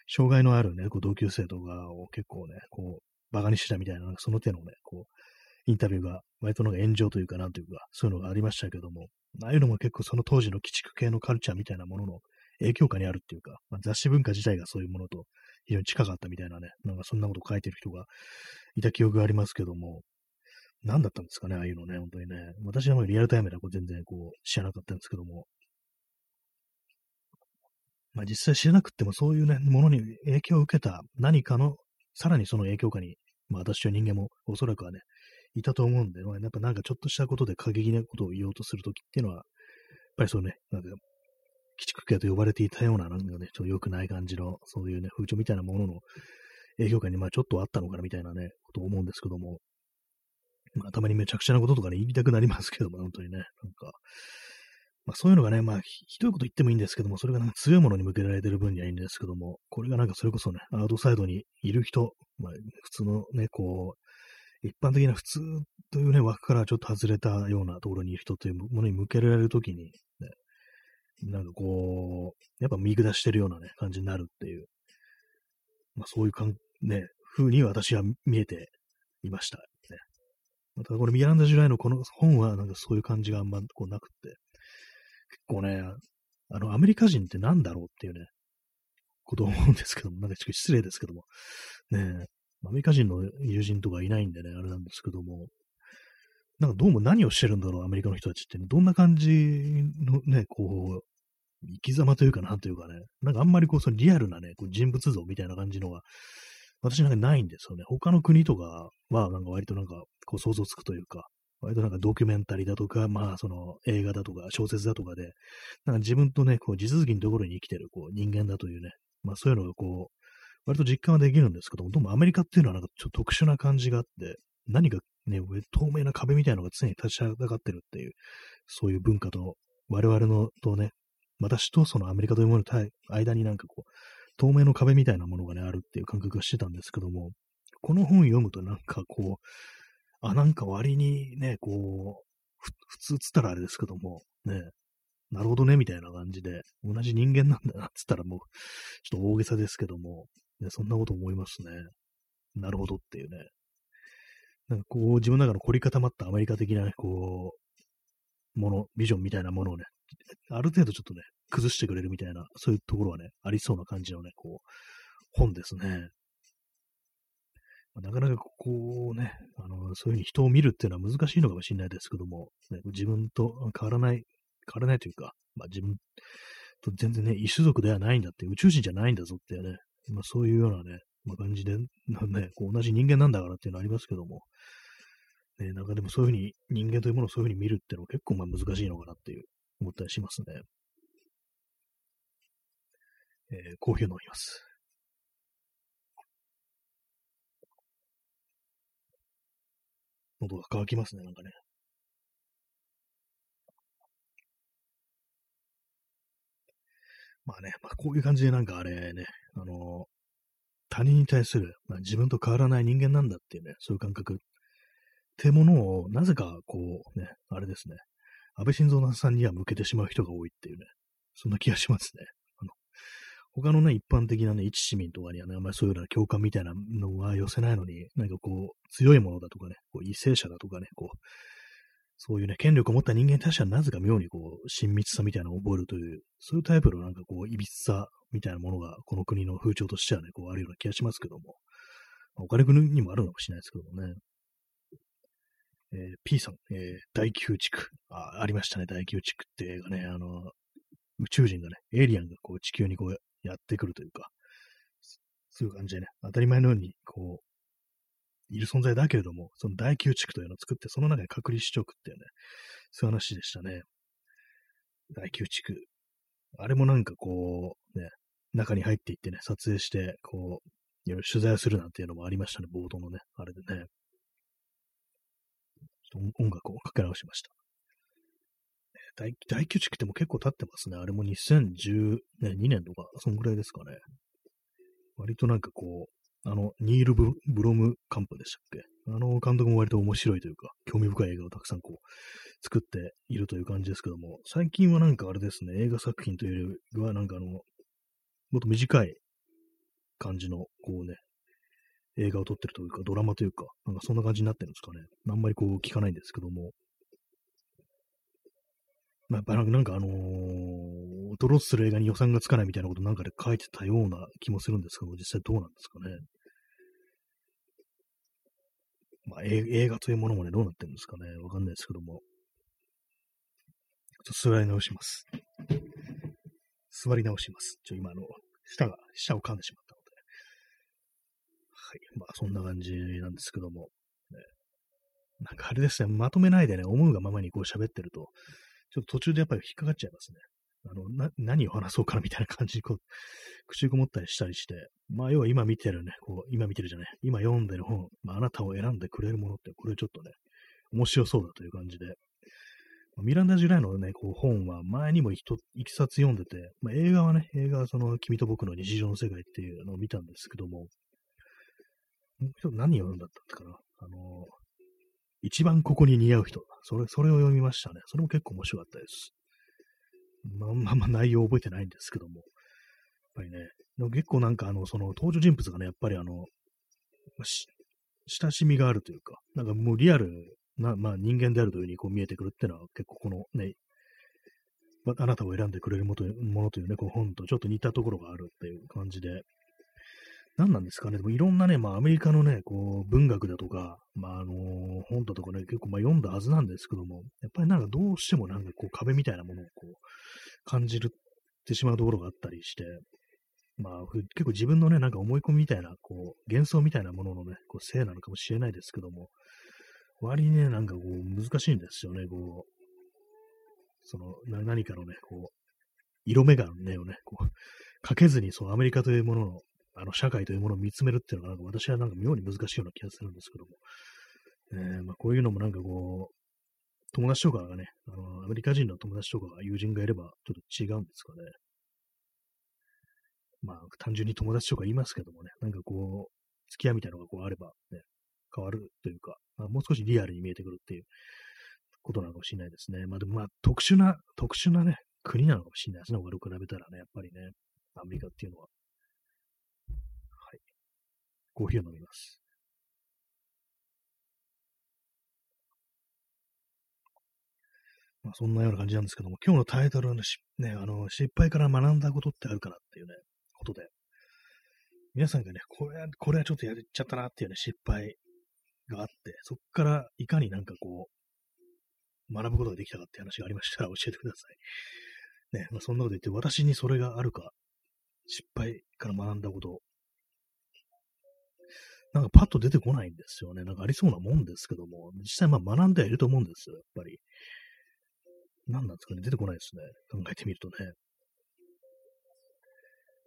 障害のあるね、こう同級生とかを結構ね、こう、馬鹿にしたみたいな、その手のね、こう、インタビューが、割となんか炎上というか、なんというか、そういうのがありましたけども、ああいうのも結構その当時の鬼畜系のカルチャーみたいなものの影響下にあるっていうか、まあ、雑誌文化自体がそういうものと非常に近かったみたいなね、なんかそんなこと書いてる人がいた記憶がありますけども、何だったんですかね、ああいうのね、本当にね。私はもうリアルタイムでは全然こう知らなかったんですけども、まあ実際知らなくてもそういうね、ものに影響を受けた何かの、さらにその影響下に、まあ私は人間もおそらくはね、いたと思うんで、まあ、やっぱなんかちょっとしたことで過激なことを言おうとするときっていうのは、やっぱりそうね、なんか、鬼畜系と呼ばれていたような、なんかね、ちょっと良くない感じの、そういうね、風潮みたいなものの影響下に、まあちょっとあったのかなみたいなね、ことを思うんですけども、まあたまにめちゃくちゃなこととかね、言いたくなりますけども、本当にね、なんか、まあそういうのがね、まあひどいこと言ってもいいんですけども、それがなんか強いものに向けられてる分にはいいんですけども、これがなんかそれこそね、アウトサイドにいる人、まあ普通のね、こう、一般的な普通というね、枠からちょっと外れたようなところにいる人というものに向けられるときに、なんかこう、やっぱ見下してるようなね、感じになるっていう、まあそういうかん、ね、風に私は見えていました。ね。またこれミランダ・ジュライのこの本はなんかそういう感じがあんまこうなくって、結構ね、あの、アメリカ人ってなんだろうっていうね、ことを思うんですけども、なんかちょっと失礼ですけども、ねアメリカ人の友人とかいないんでね、あれなんですけども、なんかどうも何をしてるんだろう、アメリカの人たちって。どんな感じのね、こう、生き様というかなんというかね、なんかあんまりこう、そのリアルなね、こう人物像みたいな感じのが、私なんかないんですよね。他の国とかは、なんか割となんか、こう想像つくというか、割となんかドキュメンタリーだとか、まあその映画だとか小説だとかで、なんか自分とね、こう地続きのところに生きてるこう人間だというね、まあそういうのがこう、割と実感はできるんですけども、どうもアメリカっていうのはなんかちょっと特殊な感じがあって、何かね、透明な壁みたいなのが常に立ち上がってるっていう、そういう文化と、我々のとね、私とそのアメリカというものの間になんかこう、透明の壁みたいなものがね、あるっていう感覚がしてたんですけども、この本読むとなんかこう、あ、なんか割にね、こう、普通っつったらあれですけども、ね、なるほどね、みたいな感じで、同じ人間なんだな、っつったらもう、ちょっと大げさですけども、ね、そんなこと思いますね。なるほどっていうね。なんかこう、自分の中の凝り固まったアメリカ的なね、こう、もの、ビジョンみたいなものをね、ある程度ちょっとね、崩してくれるみたいな、そういうところはね、ありそうな感じのね、こう、本ですね。なかなかこうね、あの、そういうふうに人を見るっていうのは難しいのかもしれないですけども、ね、自分と変わらない、変わらないというか、まあ自分と全然ね、異種族ではないんだって、宇宙人じゃないんだぞっていうね、まあそういうようなね、まあ、感じで、[laughs] ね、こう同じ人間なんだからっていうのありますけども、ね、なんかでもそういうふうに、人間というものをそういうふうに見るっていうのは結構まあ難しいのかなっていう思ったりしますね。えー、コーヒーを飲みます。喉が渇きますね、なんかね。まあね、まあこういう感じでなんかあれね、あの、他人に対する、まあ、自分と変わらない人間なんだっていうね、そういう感覚ってものを、なぜかこうね、あれですね、安倍晋三さんには向けてしまう人が多いっていうね、そんな気がしますね。あの他のね、一般的なね、一市民とかにはね、あんまりそういうような共感みたいなのは寄せないのに、なんかこう、強いものだとかね、こう為政者だとかね、こう、そういうね、権力を持った人間に対してはなぜか妙にこう、親密さみたいなのを覚えるという、そういうタイプのなんかこう、いびつさみたいなものが、この国の風潮としてはね、こう、あるような気がしますけども、まあ、他の国にもあるのかもしれないですけどもね。えー、P さん、えー、大宮地区。あ、ありましたね、大宮地区って映画ね、あの、宇宙人がね、エイリアンがこう地球にこうやってくるというか、そういう感じでね、当たり前のように、こう、いる存在だけれども、その大宮地区というのを作って、その中に隔離しておくっていうね、そういう話でしたね。大宮地区。あれもなんかこう、ね、中に入っていってね、撮影して、こう、いろいろ取材するなんていうのもありましたね、冒頭のね、あれでね。音楽をかけ直しました。大大宮地区っても結構経ってますね。あれも2012年とか、そんぐらいですかね。割となんかこう、あの、ニールブ・ブロムカンプでしたっけ？あの監督も割と面白いというか、興味深い映画をたくさんこう、作っているという感じですけども、最近はなんかあれですね、映画作品というよりは、なんかあの、もっと短い感じの、こうね、映画を撮ってるというか、ドラマというか、なんかそんな感じになってるんですかね。あんまりこう聞かないんですけども。まあ、やっぱなんかあのー、ドロッする映画に予算がつかないみたいなことなんかで書いてたような気もするんですけど、実際どうなんですかね。まあ、映画というものもね、どうなってるんですかね。わかんないですけども。ちょっと座り直します。座り直します。ちょ、今、あの、舌が、舌を噛んでしまった。い。まあ、そんな感じなんですけども。なんかあれですね、まとめないでね、思うがままにこう喋ってると、ちょっと途中でやっぱり引っかかっちゃいますね。あの、な、何を話そうかなみたいな感じにこう、口ごもったりしたりして、まあ、要は今見てるね、こう、今見てるじゃない、今読んでる本、まあ、あなたを選んでくれるものって、これちょっとね、面白そうだという感じで、ミランダ・ジュライのね、こう本は前にも一き冊読んでて、まあ、映画はね、映画はその君と僕の日常の世界っていうのを見たんですけども、何を読んだったかなあの、一番ここに似合う人。それ、それを読みましたね。それも結構面白かったです。まあまあまあ内容覚えてないんですけども。やっぱりね、でも結構なんかあの、その登場人物がね、やっぱりあの、親しみがあるというか、なんかもうリアルな、まあ人間であるというふうにこう見えてくるっていうのは結構このね、あなたを選んでくれるものというね、この本とちょっと似たところがあるっていう感じで、何なんですかね。でもいろんなね、まあアメリカのね、こう文学だとか、まああの本だとかね、結構まあ読んだはずなんですけども、やっぱりなんかどうしてもなんかこう壁みたいなものをこう感じるってしまうところがあったりして、まあ結構自分のね、なんか思い込みみたいな、こう幻想みたいなもののね、こうせいなのかもしれないですけども、割にね、なんかこう難しいんですよね、こう、その何かのね、こう、色眼鏡をね、こう、かけずに、そう、アメリカというものの、あの、社会というものを見つめるっていうのが、なんか私はなんか妙に難しいような気がするんですけども、えー、まあ、こういうのもなんかこう、友達とかがね、あの、アメリカ人の友達とかが友人がいれば、ちょっと違うんですかね。まあ、単純に友達とか言いますけどもね、なんかこう、付き合いみたいなのがこうあれば、ね、変わるというか、まあ、もう少しリアルに見えてくるっていうことなのかもしれないですね。まあでもまあ、特殊な、特殊なね、国なのかもしれないですね。他と比べたらね、やっぱりね、アメリカっていうのは。コーヒーを飲みます。まあ、そんなような感じなんですけども、今日のタイトルはね、ねあの失敗から学んだことってあるかなっていうね、ことで、皆さんがね、これは、これはちょっとやっちゃったなっていうね、失敗があって、そこからいかになんかこう、学ぶことができたかって話がありましたら教えてください。ね、まあ、そんなこと言って、私にそれがあるか、失敗から学んだこと、なんかパッと出てこないんですよね。なんかありそうなもんですけども、実際まあ学んではいると思うんですよ、やっぱり。何なんですかね、出てこないですね。考えてみるとね。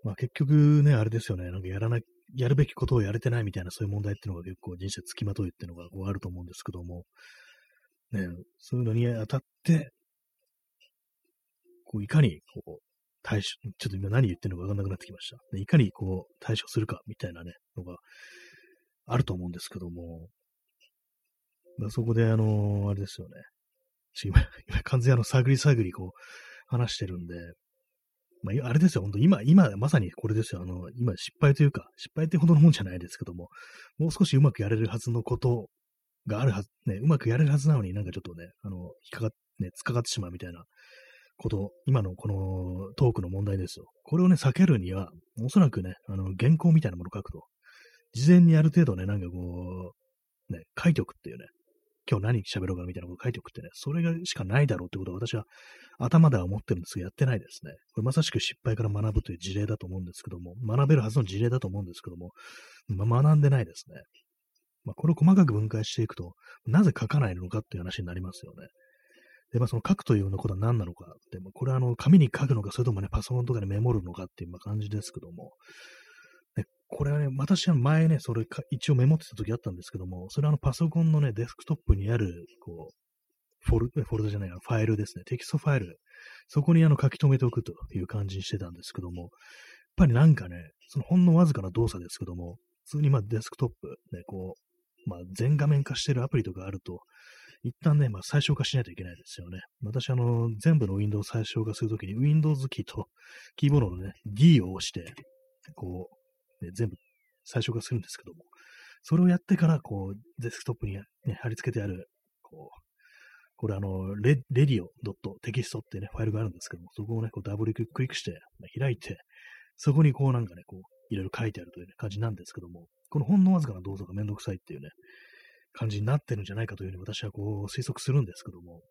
まあ結局ね、あれですよね、なんかやらな、やるべきことをやれてないみたいなそういう問題っていうのが結構人生つきまといっていうのがこうあると思うんですけども、ね、そういうのに当たって、こういかにこう対処、ちょっと今何言ってるのかわかんなくなってきました。いかにこう対処するかみたいなね、のがあると思うんですけども、まあ、そこであのー、あれですよね。今、今完全にあの探り探りこう話してるんで、まあ、あれですよ、本当今、今、まさにこれですよ。あの、今、失敗というか、失敗ってほどのもんじゃないですけども、もう少しうまくやれるはずのことがあるはず、ね、うまくやれるはずなのになんかちょっとね、あの、引っかかっ、ね、突っかかってしまうみたいなこと、今のこのトークの問題ですよ。これをね、避けるには、おそらくね、あの、原稿みたいなものを書くと。事前にある程度ね、なんかこう、ね、書いておくっていうね、今日何喋ろうかみたいなこと書いておくってね、それがしかないだろうってことは私は頭では思ってるんですけど、やってないですね。これまさしく失敗から学ぶという事例だと思うんですけども、学べるはずの事例だと思うんですけども、ま、学んでないですね。まあ、これを細かく分解していくと、なぜ書かないのかっていう話になりますよね。で、まあ、その書くというようなことは何なのかって、これはあの、紙に書くのか、それともね、パソコンとかでメモるのかっていう感じですけども、これはね、私は前ね、それか、一応メモってた時あったんですけども、それはあのパソコンのね、デスクトップにある、こう、フォル、フォルダじゃない、ファイルですね、テキストファイル、そこにあの書き留めておくという感じにしてたんですけども、やっぱりなんかね、そのほんのわずかな動作ですけども、普通にまあデスクトップ、ね、こう、まあ全画面化してるアプリとかあると、一旦ね、まあ最小化しないといけないですよね。私、あの、全部の Windows 最小化するときに Windows キーとキーボードのね、D を押して、こう、ね、全部最初化するんですけども、それをやってから、こう、デスクトップに、ね、貼り付けてある、こう、これあの、レレディオ .text っていうね、ファイルがあるんですけども、そこをね、こうダブルクリックしてま、開いて、そこにこうなんかね、こう、いろいろ書いてあるという、ね、感じなんですけども、このほんのわずかな動作がめんどくさいっていうね、感じになってるんじゃないかというふうに私はこう推測するんですけども、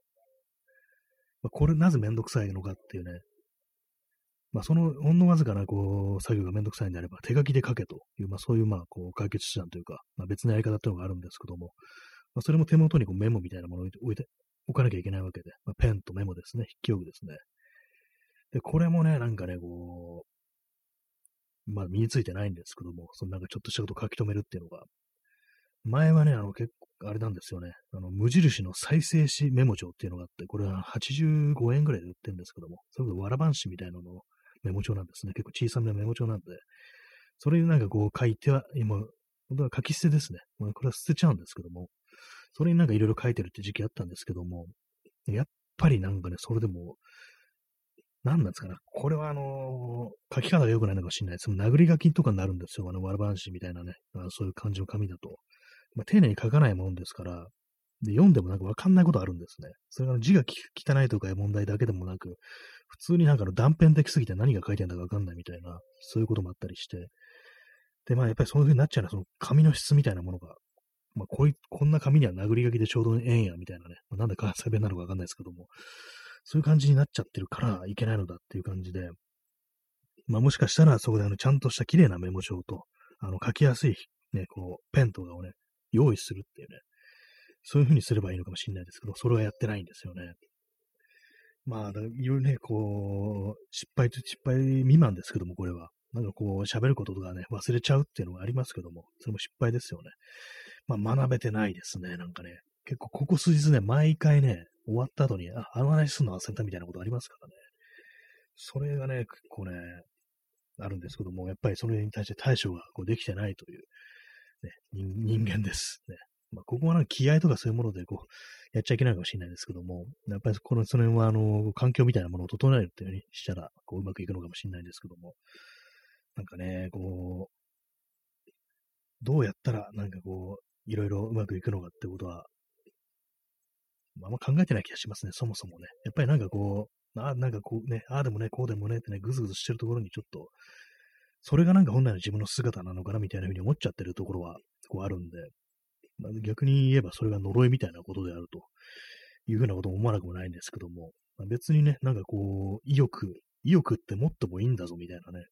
まあ、これなぜめんどくさいのかっていうね、まあ、そのほんのわずかなこう作業がめんどくさいんであれば、手書きで書けという、まあ、そういうまあこう解決手段というか、まあ、別のやり方っていうのがあるんですけども、まあ、それも手元にこうメモみたいなものを置いて置かなきゃいけないわけで、まあ、ペンとメモですね、筆記用具ですね。で、これもね、なんかね、こう、まあ身についてないんですけども、そのなんかちょっとしたこと書き留めるっていうのが、前はね、あの結構、あれなんですよね、あの無印の再生紙メモ帳っていうのがあって、これは85円ぐらいで売ってるんですけども、それこそわらばん紙みたいなのをメモ帳なんですね。結構小さめのメモ帳なんで、それになんかこう書いては、今、本当は書き捨てですね。まこれは捨てちゃうんですけども、それになんかいろいろ書いてるって時期あったんですけども、やっぱりなんかね、それでも、何なんですかね。これはあのー、書き方が良くないのかもしれないです。殴り書きとかになるんですよ。あの、わらばんしみたいなね。あそういう感じの紙だと。まあ、丁寧に書かないもんですから、で、読んでもなんかわかんないことあるんですね。それが字が汚いとかい問題だけでもなく、普通になんかの断片的すぎて何が書いてんだかわかんないみたいな、そういうこともあったりして、で、まあやっぱりそういう風になっちゃうのは、その紙の質みたいなものが、まあこいこんな紙には殴り書きでちょうどええんや、みたいなね。まあ、なんで関西弁なのかわかんないですけども、そういう感じになっちゃってるからいけないのだっていう感じで、まあもしかしたらそこであのちゃんとした綺麗なメモ帳と、あの書きやすいね、こう、ペンとかをね、用意するっていうね、そういう風にすればいいのかもしれないですけど、それはやってないんですよね。まあ、いろいろね、こう、失敗と失敗未満ですけども、これは。なんかこう、喋ることとかね、忘れちゃうっていうのがありますけども、それも失敗ですよね。まあ、学べてないですね、なんかね。結構、ここ数日ね、毎回ね、終わった後に、あ、あの話するの忘れたみたいなことありますからね。それがね、結構ね、あるんですけども、やっぱりそれに対して対処がこうできてないという、ね、人間です。ね。まあ、ここはなんか気合とかそういうものでこう、やっちゃいけないかもしれないですけども、やっぱりこの、その辺は、あの、環境みたいなものを整えるっていうふうにしたら、こう、うまくいくのかもしれないですけども、なんかね、こう、どうやったら、なんかこう、いろいろうまくいくのかってことは、あんま考えてない気がしますね、そもそもね。やっぱりなんかこう、あなんかこうね、ああでもね、こうでもねってね、ぐずぐずしてるところにちょっと、それがなんか本来の自分の姿なのかなみたいなふうに思っちゃってるところは、こうあるんで、まあ、逆に言えばそれが呪いみたいなことであるというふうなことも思わなくもないんですけども、まあ、別にね、なんかこう、意欲、意欲ってもっともいいんだぞみたいなね、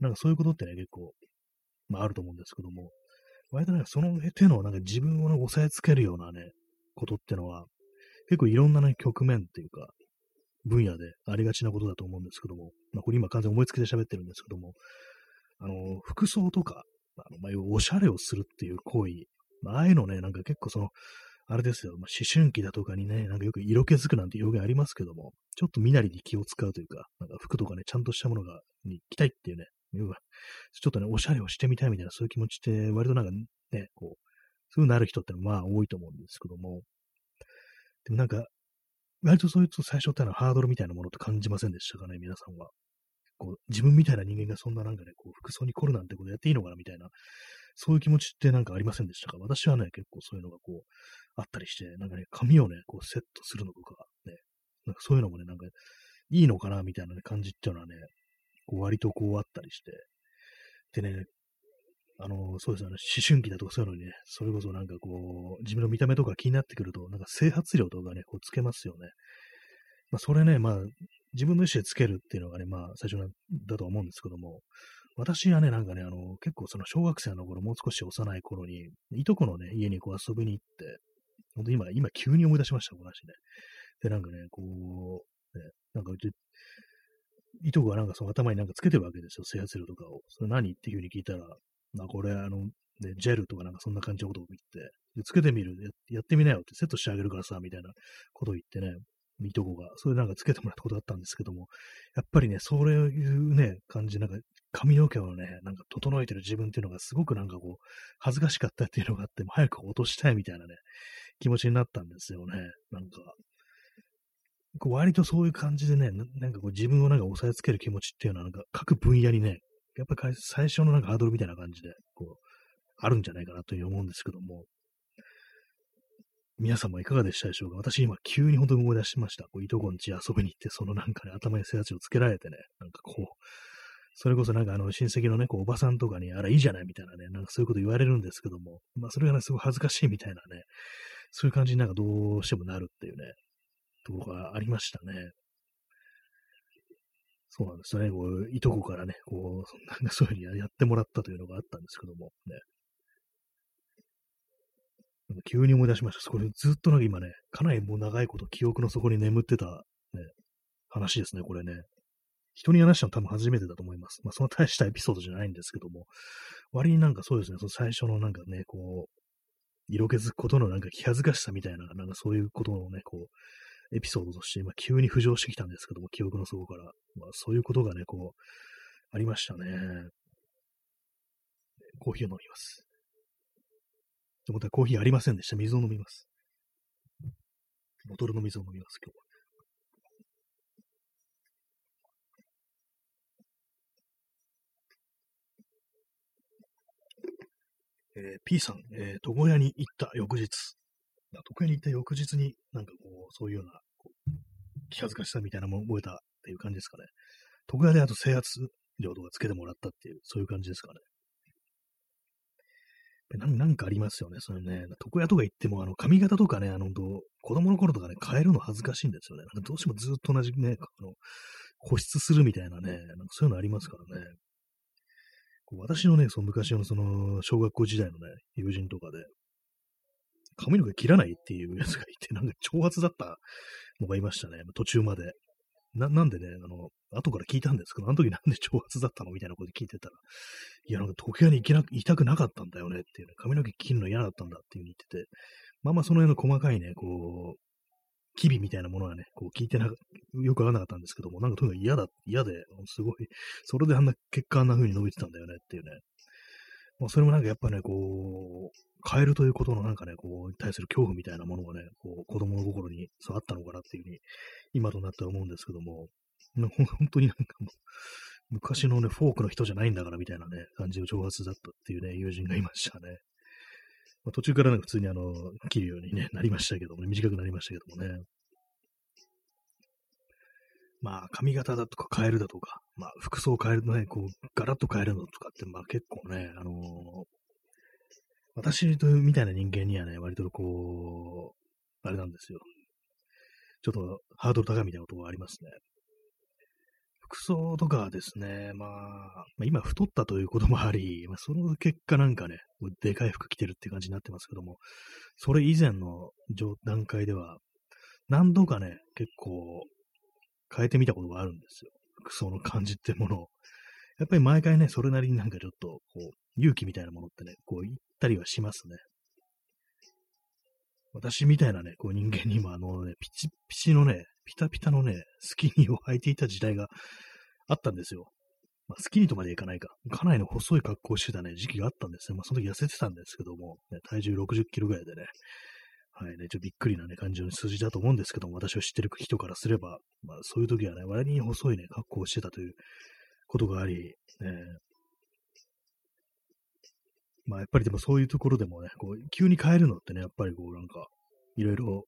なんかそういうことってね、結構、まああると思うんですけども、割とね、その手のなんか自分を、ね、押さえつけるようなね、ことってのは、結構いろんなね、局面っていうか、分野でありがちなことだと思うんですけども、まあこれ今完全に思いつきで喋ってるんですけども、あの、服装とか、あのまあ、おしゃれをするっていう行為まあ、あいうのね、なんか結構その、あれですよ、まあ、思春期だとかにね、なんかよく色気づくなんて表現ありますけども、ちょっと身なりに気を使うというか、なんか服とかね、ちゃんとしたものが、に着たいっていうね、いうかちょっとね、おしゃれをしてみたいみたいなそういう気持ちって、割となんかね、こう、そういうなる人ってのはまあ多いと思うんですけども、でもなんか、割とそういうと最初ってのはハードルみたいなものと感じませんでしたかね、皆さんは？こう、自分みたいな人間がそんななんかね、こう、服装に凝るなんてことやっていいのかなみたいな、そういう気持ちってなんかありませんでしたか？私はね、結構そういうのがこう、あったりして、なんかね、髪をね、こうセットするのとか、ね、なんかそういうのもね、なんか、いいのかなみたいな、ね、感じっていうのはね、こう割とこうあったりして、でね、あの、そうですね、思春期だとかそういうのにね、それこそなんかこう、自分の見た目とか気になってくると、なんか整髪料とかね、こうつけますよね。まあ、それね、まあ、自分の意思でつけるっていうのがね、まあ、最初だと思うんですけども、私はね、なんかね、あの、結構その小学生の頃、もう少し幼い頃に、いとこのね、家にこう遊びに行って、ほんと今、今急に思い出しました、この話ね。で、なんかね、こう、ね、なんかうち、いとこがなんかその頭になんかつけてるわけですよ、整髪料とかを。それ何っていうふうに聞いたら、まあこれ、あの、ね、ジェルとかなんかそんな感じのことを言って、つけてみるや、やってみなよってセットしてあげるからさ、みたいなことを言ってね、いとこが、それなんかつけてもらったことあったんですけども、やっぱりね、そういうね、感じ、なんか髪の毛をね、なんか整えてる自分っていうのがすごくなんかこう、恥ずかしかったっていうのがあって、早く落としたいみたいなね、気持ちになったんですよね。なんか、こう割とそういう感じでね、なんかこう自分をなんか押さえつける気持ちっていうのはなんか各分野にね、やっぱり最初のなんかハードルみたいな感じで、こう、あるんじゃないかなという思うんですけども、皆様いかがでしたでしょうか？私今急に本当に思い出しました。こういとこんち遊びに行って、そのなんかね、頭に背圧をつけられてね、なんかこう、それこそなんかあの親戚のね、こうおばさんとかに、あらいいじゃないみたいなね、なんかそういうこと言われるんですけども、まあそれがね、すごい恥ずかしいみたいなね、そういう感じになんかどうしてもなるっていうね、ところがありましたね。そうなんですよね。こう、いとこからね、こう、なんかそういうふうにやってもらったというのがあったんですけども、ね。急に思い出しました。これずっとなんか今ね、かなりもう長いこと記憶の底に眠ってた、ね、話ですね、これね。人に話したの多分初めてだと思います。まあ、その大したエピソードじゃないんですけども、割になんかそうですね、その最初のなんかね、こう、色気づくことのなんか気恥ずかしさみたいな、なんかそういうことのね、こう、エピソードとして今急に浮上してきたんですけども、記憶の底から。まあ、そういうことがね、こう、ありましたね。コーヒーを飲みます。と思ったらコーヒーありませんでした。水を飲みます。ボトルの水を飲みます、今日は。えー、P さん、えー、床屋に行った翌日。床屋に行った翌日になんかこう、そういうような、こう気恥ずかしさみたいなものを覚えたっていう感じですかね。床屋であと制圧料とかつけてもらったっていう、そういう感じですかね。なんかありますよね。それね、床屋とか行っても、あの、髪型とかね、あの、子供の頃とかね、変えるの恥ずかしいんですよね。なんかどうしてもずっと同じね、あの、固執するみたいなね、なんかそういうのありますからね。私のね、その昔のその、小学校時代のね、友人とかで、髪の毛切らないっていうやつがいて、なんか挑発だったのがいましたね、途中まで。な、なんでね、あの、後から聞いたんですけど、あの時なんで挑発だったのみたいなこと聞いてたら、いや、なんか時計に行けな、いたくなかったんだよねっていうね、髪の毛切るの嫌だったんだっていう風に言ってて、まあまあその辺の細かいね、こう、機微みたいなものはね、こう聞いてな、よくわからなかったんですけども、なんかとにかく嫌だ、嫌で、すごい、それであんな結果あんな風に伸びてたんだよねっていうね。まあそれもなんかやっぱね、こう、変えるということのなんかね、こう、対する恐怖みたいなものがね、こう、子供の心にそうあったのかなっていうふうに、今となっては思うんですけども、本当になんかもう、昔のね、フォークの人じゃないんだからみたいなね、感じの挑発だったっていうね、友人がいましたね。まあ、途中からなんか普通にあの、切るように、ね、なりましたけどもね、短くなりましたけどもね。まあ、髪型だとか変えるだとか、まあ、服装変えるのね、こう、ガラッと変えるのとかって、まあ結構ね、あのー、私とみたいな人間にはね、割とこう、あれなんですよ。ちょっとハードル高いみたいなことがありますね。服装とかですね、まあ、まあ、今太ったということもあり、まあ、その結果なんかね、でかい服着てるって感じになってますけども、それ以前の段階では、何度かね、結構変えてみたことがあるんですよ。服装の感じってものを。やっぱり毎回ね、それなりになんかちょっと、こう、勇気みたいなものってね、こう言ったりはしますね。私みたいなね、こう人間にもあのね、ピチピチのね、ピタピタのね、スキニーを履いていた時代があったんですよ。まあ、スキニーとまでいかないか。かなりの細い格好をしてたね、時期があったんですね。まあ、その時痩せてたんですけども、ね、体重60キロぐらいでね、はいね、ちょっとびっくりなね、感じの数字だと思うんですけども、私を知ってる人からすれば、まあ、そういう時はね、割に細いね、格好をしてたということがあり、ね、まあ、やっぱりでもそういうところでもね、こう、急に変えるのってね、やっぱりこう、なんか、いろいろ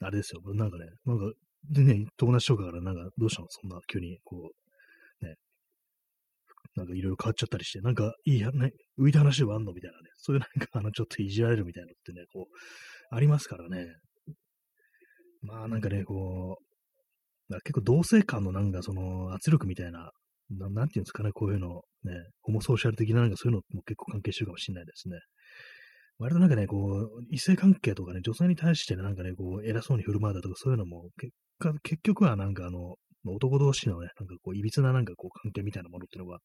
あれですよ。なんかね、なんか、でね、友達とかからなんか、どうしたの？そんな急に、こう、ね、なんかいろいろ変わっちゃったりして、なんかいいや、ね、浮いた話はあんのみたいなね、そういうなんか、あの、ちょっといじられるみたいなのってね、こう、ありますからね。まあなんかね、こう、結構同性間のなんかその圧力みたいな、ななんていうんですかね、こういうの、ね、ホモソーシャル的ななんかそういうのも結構関係してるかもしれないですね。割となんかね、こう、異性関係とかね、女性に対して、なんかね、こう、偉そうに振る舞うだとか、そういうのも、結果、結局はなんかあの、男同士のね、なんかこう、いびつななんかこう、関係みたいなものっていうのが、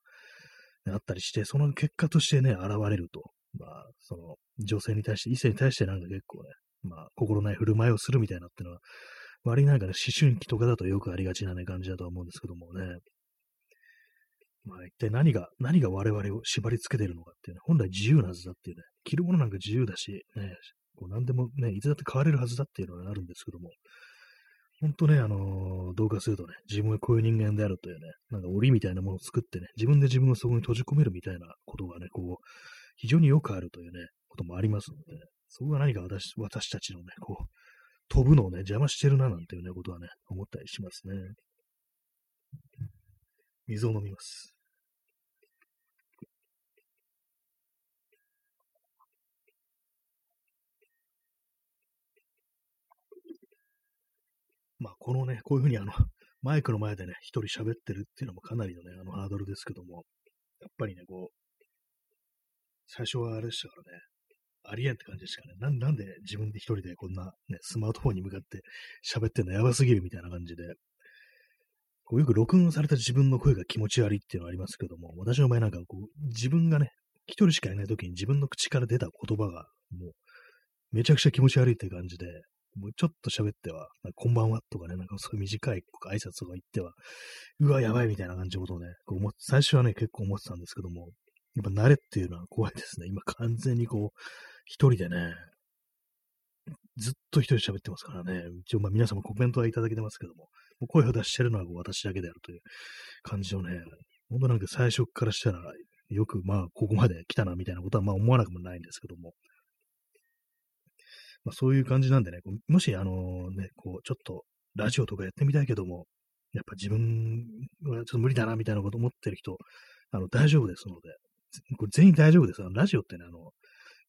ね、あったりして、その結果としてね、現れると。まあ、その、女性に対して、異性に対してなんか結構ね、まあ、心ない振る舞いをするみたいなっていうのは、割になんかね、思春期とかだとよくありがちなね、感じだとは思うんですけどもね。まあ一体何が、何が我々を縛り付けてるのかっていうね、本来自由なはずだっていうね、着るものなんか自由だし、ね、こう何でもね、いつだって変われるはずだっていうのがあるんですけども、本当ね、あのー、どうかするとね、自分はこういう人間であるというね、なんか檻みたいなものを作ってね、自分で自分をそこに閉じ込めるみたいなことがね、こう、非常によくあるというね、こともありますので、そこが何か私私たちのね、こう、飛ぶのをね、邪魔してるななんていうね、ことはね、思ったりしますね。水を飲みます。まあ、このね、こういうふうにあの、マイクの前でね、一人喋ってるっていうのもかなりのね、あのハードルですけども、やっぱりね、こう、最初はあれでしたからね、ありえんって感じでしたね。ななんで自分で一人でこんなね、スマートフォンに向かって喋ってんのやばすぎるみたいな感じで、こうよく録音された自分の声が気持ち悪いっていうのはありますけども、私の場合なんかこう、自分がね、一人しかいない時に自分の口から出た言葉が、もう、めちゃくちゃ気持ち悪いって感じで、もうちょっと喋っては、こんばんはとかね、なんかそういう短い挨拶とか言っては、うわ、やばいみたいな感じのことをね、こう最初はね、結構思ってたんですけども、やっぱ慣れっていうのは怖いですね。今完全にこう、一人でね、ずっと一人喋ってますからね。一応まあ皆様コメントはいただけてますけども、もう声を出してるのは私だけであるという感じのね、本当なんか最初からしたら、よくまあここまで来たなみたいなことはまあ思わなくもないんですけども、まあ、そういう感じなんでね、もし、あのね、こう、ちょっと、ラジオとかやってみたいけども、やっぱ自分はちょっと無理だな、みたいなこと思ってる人、あの、大丈夫ですので、これ全員大丈夫です。あのラジオってね、あの、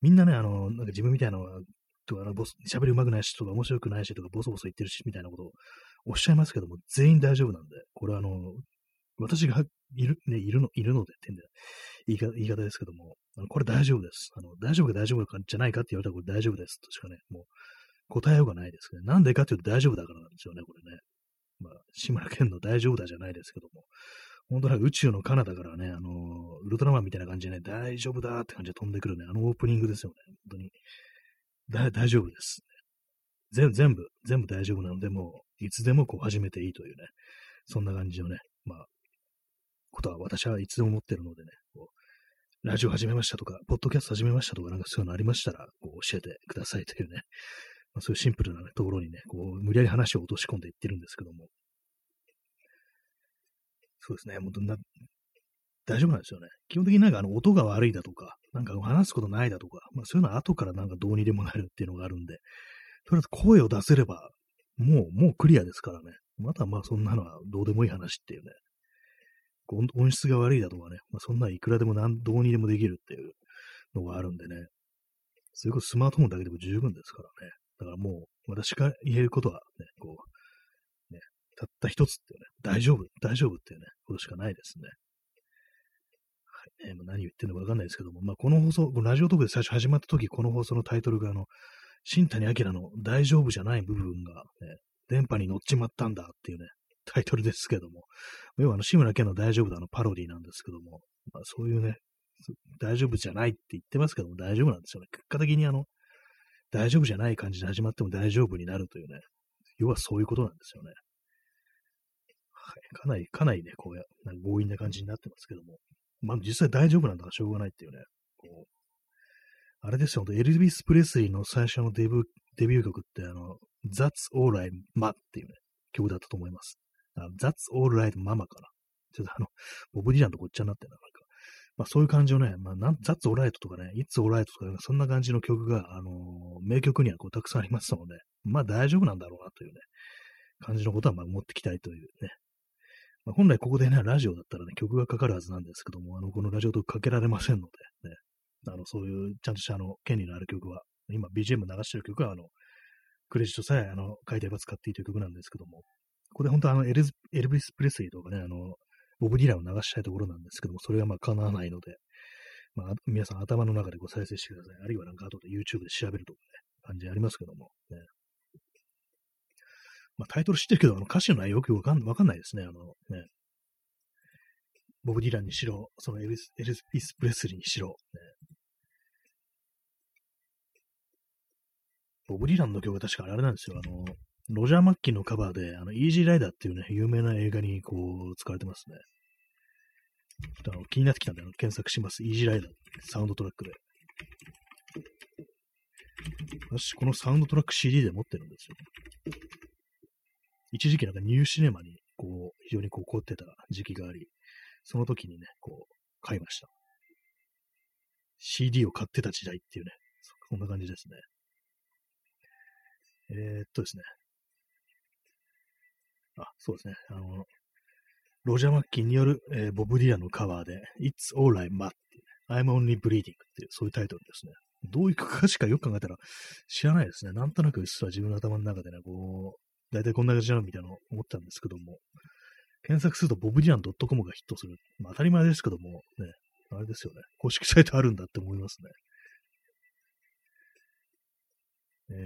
みんなね、あの、なんか自分みたいなのは、とか、喋り上手くないしとか、面白くないしとか、ボソボソ言ってるし、みたいなことをおっしゃいますけども、全員大丈夫なんで、これあの、私がいる、ね、いるの、いるのでってんで、言い方言い方ですけども、あのこれ大丈夫です。あの、大丈夫か大丈夫かじゃないかって言われたらこれ大丈夫ですとしかね、もう答えようがないですね。なんでかっていうと大丈夫だからなんですよね、これね。まあ、志村けんの大丈夫だじゃないですけども、本当なんか宇宙の彼方からね、あのウルトラマンみたいな感じでね、大丈夫だって感じで飛んでくるね、あのオープニングですよね、本当に。大丈夫です。全全部、全部大丈夫なので、もう、いつでもこう始めていいというね、そんな感じのね、まあ、ことは私はいつでも思ってるのでね、こうラジオ始めましたとか、ポッドキャスト始めましたとか、なんかそういうのありましたら、こう教えてくださいというね、まあ、そういうシンプルな、ね、ところにね、こう、無理やり話を落とし込んでいってるんですけども、そうですね、もうな、大丈夫なんですよね。基本的になんかあの音が悪いだとか、なんか話すことないだとか、まあそういうのは後からなんかどうにでもなるっていうのがあるんで、とりあえず声を出せれば、もう、もうクリアですからね。またまあそんなのはどうでもいい話っていうね。音質が悪いだとかね、まあ、そんなんいくらでも何、どうにでもできるっていうのがあるんでね。それこそスマートフォンだけでも十分ですからね。だからもう、私が言えることはね、こう、ね、たった一つっていうね、大丈夫、大丈夫っていうね、ことしかないですね。はい、ね、まあ、何言ってるのかわかんないですけども、まあ、この放送、このラジオトークで最初始まった時、この放送のタイトルが、あの、新谷明の大丈夫じゃない部分が、ね、電波に乗っちまったんだっていうね、タイトルですけども、要はあの、志村けんの大丈夫だのパロディなんですけども、まあ、そういうね、大丈夫じゃないって言ってますけども、大丈夫なんですよね。結果的にあの、大丈夫じゃない感じで始まっても大丈夫になるというね、要はそういうことなんですよね。はい、かなり、かなりね、こうや、なんか強引な感じになってますけども、まあ実際大丈夫なんだからしょうがないっていうね、こう、あれですよ、エルビス・プレスリーの最初のデビューデビュー曲って、あの、That's All I'm っていうね、曲だったと思います。That's Alright Mama かな。ちょっとあの、ボブ・ディランとごっちゃになってるな、なんか。まあそういう感じのね、まあ、なん That's Alright とかね、It's Alright とか、そんな感じの曲が、あのー、名曲にはこうたくさんありますので、まあ大丈夫なんだろうなというね、感じのことはまあ持ってきたいというね。まあ、本来ここでね、ラジオだったらね、曲がかかるはずなんですけども、あの、このラジオとかけられませんので、ね、あの、そういうちゃんとしたあの、権利のある曲は、今 BGM 流してる曲は、あの、クレジットさえ、あの、書いてれば使っていいという曲なんですけども、ここで本当あのエル、エルビス・プレスリーとかね、あの、ボブ・ディランを流したいところなんですけども、それがまあ叶わないので、まあ、皆さん頭の中でご再生してください。あるいはなんか後で YouTube で調べるとかね、感じありますけども、ね。まあ、タイトル知ってるけど、あの歌詞の内容よくわかんわかんないですね。あのね。ボブ・ディランにしろ、そのエルビス・プレスリーにしろ、ね。ボブ・ディランの曲は確かあれなんですよ。あの、ロジャー・マッギンのカバーで、あの、イージー・ライダーっていうね、有名な映画にこう、使われてますね。ちょっとあの気になってきたんで、検索します。イージー・ライダー、サウンドトラックで。私、このサウンドトラック CD で持ってるんですよ。一時期なんかニューシネマに、こう、非常にこう凝ってた時期があり、その時にね、こう、買いました。CD を買ってた時代っていうね、そんな感じですね。えー、っとですね。あ、そうですね。あの、ロジャー・マッギンによる、えー、ボブ・ディランのカバーで、It's Alright, Ma I'm Only Bleeding っていう、そういうタイトルですね。どういう歌詞かよく考えたら知らないですね。なんとなく実は自分の頭の中でね、こう、大体こんな感じなのみたいなのを思ったんですけども、検索するとボブディアン .com がヒットする。まあ当たり前ですけども、ね、あれですよね。公式サイトあるんだって思いますね。えー、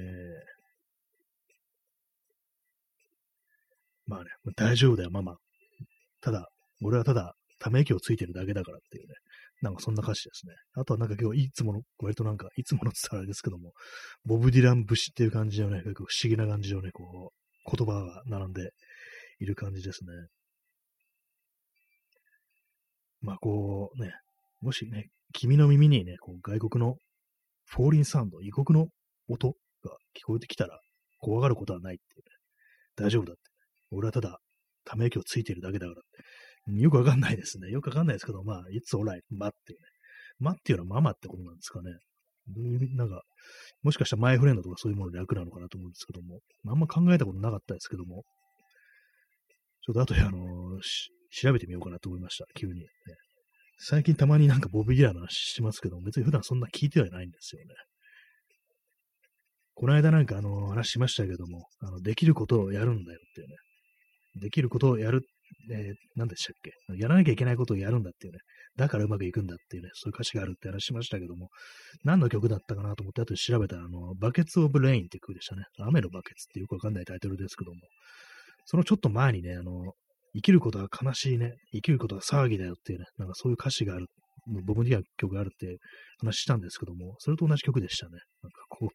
まあね、大丈夫だよ、ママ。ただ、俺はただ、ため息をついてるだけだからっていうね。なんかそんな歌詞ですね。あとはなんか今日いつもの、割となんか、いつものって言ったらあれですけども、ボブ・ディラン節っていう感じのね、結構不思議な感じのね、こう、言葉が並んでいる感じですね。まあこうね、もしね、君の耳にね、こう外国のフォーリンサウンド、異国の音が聞こえてきたら怖がることはないっていうね、大丈夫だって俺はただ、ため息をついてるだけだから。よくわかんないですね。よくわかんないですけど、まあ、it's alright, まっていうね。まっていうのはママってことなんですかね。なんか、もしかしたらマイフレンドとかそういうもので楽なのかなと思うんですけども、あんま考えたことなかったですけども、ちょっと後であのー、調べてみようかなと思いました。急に、ね。最近たまになんかボブ・ギラの話しますけども、別に普段そんな聞いてはないんですよね。この間なんかあの話しましたけども、あのできることをやるんだよっていうね。できることをやる、えー、何でしたっけ？やらなきゃいけないことをやるんだっていうね。だからうまくいくんだっていうね、そういう歌詞があるって話しましたけども、何の曲だったかなと思って後で調べたら、あの、バケツ・オブ・レインって曲でしたね。雨のバケツってよくわかんないタイトルですけども、そのちょっと前にね、あの、生きることは悲しいね、生きることは騒ぎだよっていうね、なんかそういう歌詞がある、ボブ・ディア曲があるって話したんですけども、それと同じ曲でしたね。なんかこう、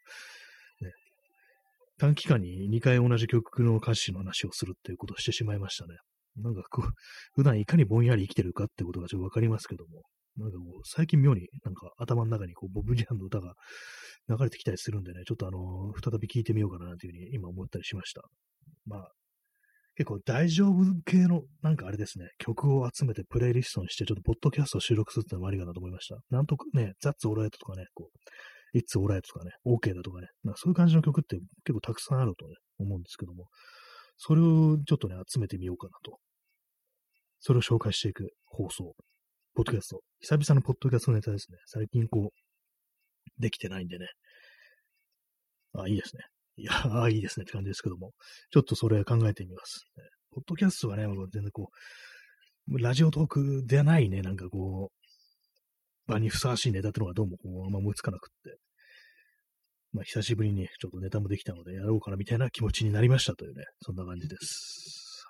短期間に2回同じ曲の歌詞の話をするっていうことをしてしまいましたね。なんかこう、普段いかにぼんやり生きてるかってことがちょっとわかりますけども、なんかこう、最近妙になんか頭の中にこうボブ・ディアンの歌が流れてきたりするんでね、ちょっとあの、再び聴いてみようかなというふうに今思ったりしました。まあ、結構大丈夫系の、なんかあれですね、曲を集めてプレイリストにして、ちょっとポッドキャストを収録するってのもありかなと思いました。なんとかね、ザッツオーライトとかね、こう、It's Alright とかね、OK だとかね、なんかそういう感じの曲って結構たくさんあるとね、思うんですけども、それをちょっとね、集めてみようかなと。それを紹介していく放送。ポッドキャスト。久々のポッドキャストネタですね。最近こう、できてないんでね。あ、いいですね。いや、あ、いいですねって感じですけども、ちょっとそれ考えてみます。ポッドキャストはね、全然こう、ラジオトークではないね、なんかこう、場にふさわしいネタってのがどうもこう、あんま思いつかなくって。まあ、久しぶりにちょっとネタもできたので、やろうかなみたいな気持ちになりましたというね、そんな感じです。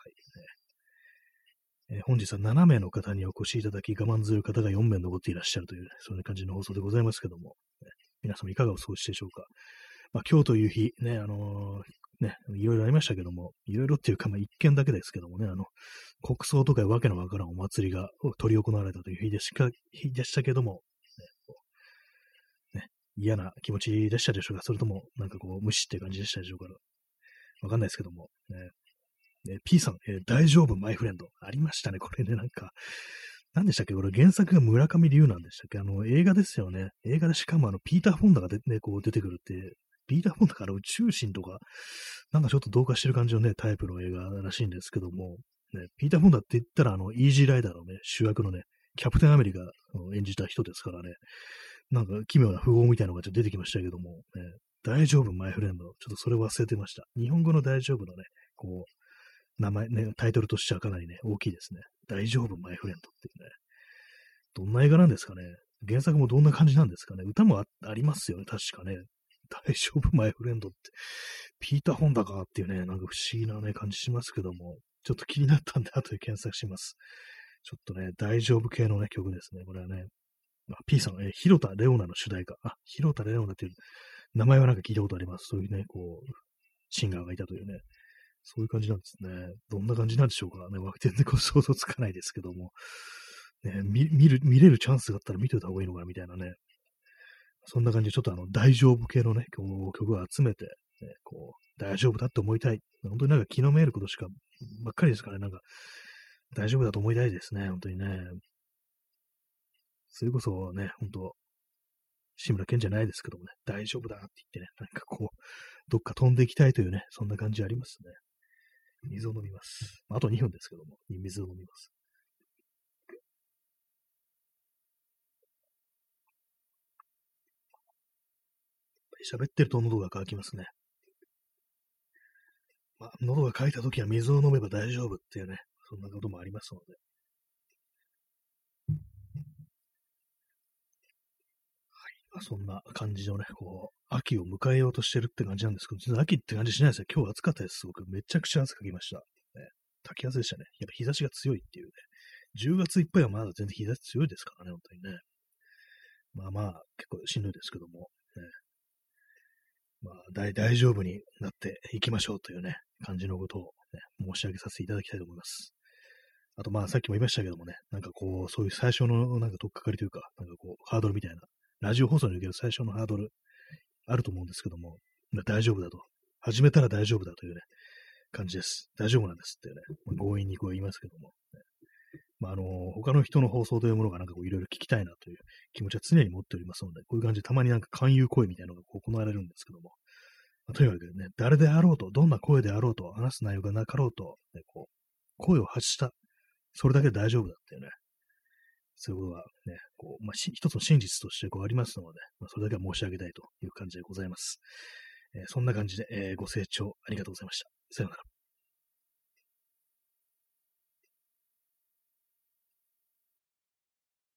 はいえー、本日は7名の方にお越しいただき、我慢強い方が4名残っていらっしゃるという、ね、そんな感じの放送でございますけども、ね、皆様いかがお過ごしでしょうか。まあ、今日という日、ね、あのー、ね、いろいろありましたけども、いろいろっていうか、まあ、一件だけですけどもね、あの、国葬とかわけのわからんお祭りが執り行われたという日でしか、日でしたけども、嫌な気持ちでしたでしょうか、それとも、なんかこう、無視って感じでしたでしょうか、わかんないですけども、ね、P さん、えー、大丈夫、マイフレンド。ありましたね、これね、なんか、何でしたっけ？これ原作が村上龍なんでしたっけ？あの、映画ですよね。映画でしかもあの、ピーター・フォンダがで、ね、こう出てくるってピーター・フォンだから宇宙人とか、なんかちょっと同化してる感じのね、タイプの映画らしいんですけども、ね、ピーター・フォンダって言ったら、あの、イージーライダーのね、主役のね、キャプテンアメリカを演じた人ですからね、なんか奇妙な符号みたいなのがちょっと出てきましたけども、ね、大丈夫、マイフレンド。ちょっとそれ忘れてました。日本語の大丈夫のね、こう、名前、ね、タイトルとしてはかなりね、大きいですね。大丈夫、マイフレンドっていうね。どんな映画なんですかね。原作もどんな感じなんですかね。歌もありますよね、確かね。大丈夫、マイフレンドって、ピーター・ホンダかっていうね、なんか不思議なね、感じしますけども、ちょっと気になったんで、後で検索します。ちょっとね、大丈夫系のね、曲ですね、これはね。あ、P さん、え広田レオナの主題歌。あ、広田レオナっていう名前はなんか聞いたことあります。そういうね、こう、シンガーがいたというね。そういう感じなんですね。どんな感じなんでしょうかね。全然こう想像つかないですけども。ね、見る、見れるチャンスがあったら見ておいた方がいいのかな、みたいなね。そんな感じで、ちょっとあの、大丈夫系のね、曲を集めて、ね、こう、大丈夫だって思いたい。本当になんか気の見えることしか、ばっかりですからね、なんか、大丈夫だと思いたいですね、本当にね。それこそね、本当志村けんじゃないですけどもね、大丈夫だって言ってね、なんかこう、どっか飛んでいきたいというね、そんな感じありますね。水を飲みます。あと2分ですけども、水を飲みます。喋ってると喉が渇きますね。まあ、喉が渇いた時は水を飲めば大丈夫っていうね、そんなこともありますので。はい。まあ、そんな感じのね、こう、秋を迎えようとしてるって感じなんですけど、全然秋って感じしないですよ。今日暑かったです。僕、めちゃくちゃ汗かきました。ね、滝汗でしたね。やっぱ日差しが強いっていうね。10月いっぱいはまだ全然日差し強いですからね、本当にね。まあまあ、結構しんどいですけども、ね、まあ、大大丈夫になっていきましょうというね、感じのことを、ね、申し上げさせていただきたいと思います。あと、まあ、さっきも言いましたけどもね、なんかこう、そういう最初のなんか取っかかりというか、なんかこう、ハードルみたいな、ラジオ放送における最初のハードル、あると思うんですけども、大丈夫だと。始めたら大丈夫だというね、感じです。大丈夫なんですってね、強引にこう言いますけども、まあ、あの、他の人の放送というものがなんかこういろいろ聞きたいなという気持ちは常に持っておりますので、こういう感じでたまになんか勧誘声みたいなのが行われるんですけども、まあ、とにかくね、誰であろうと、どんな声であろうと、話す内容がなかろうと、ね、こう、声を発した、それだけで大丈夫だっていうね、そういうことがね、こう、まあ、一つの真実としてこうありますので、まあ、それだけは申し上げたいという感じでございます。えー、そんな感じで、えー、ご清聴ありがとうございました。さようなら。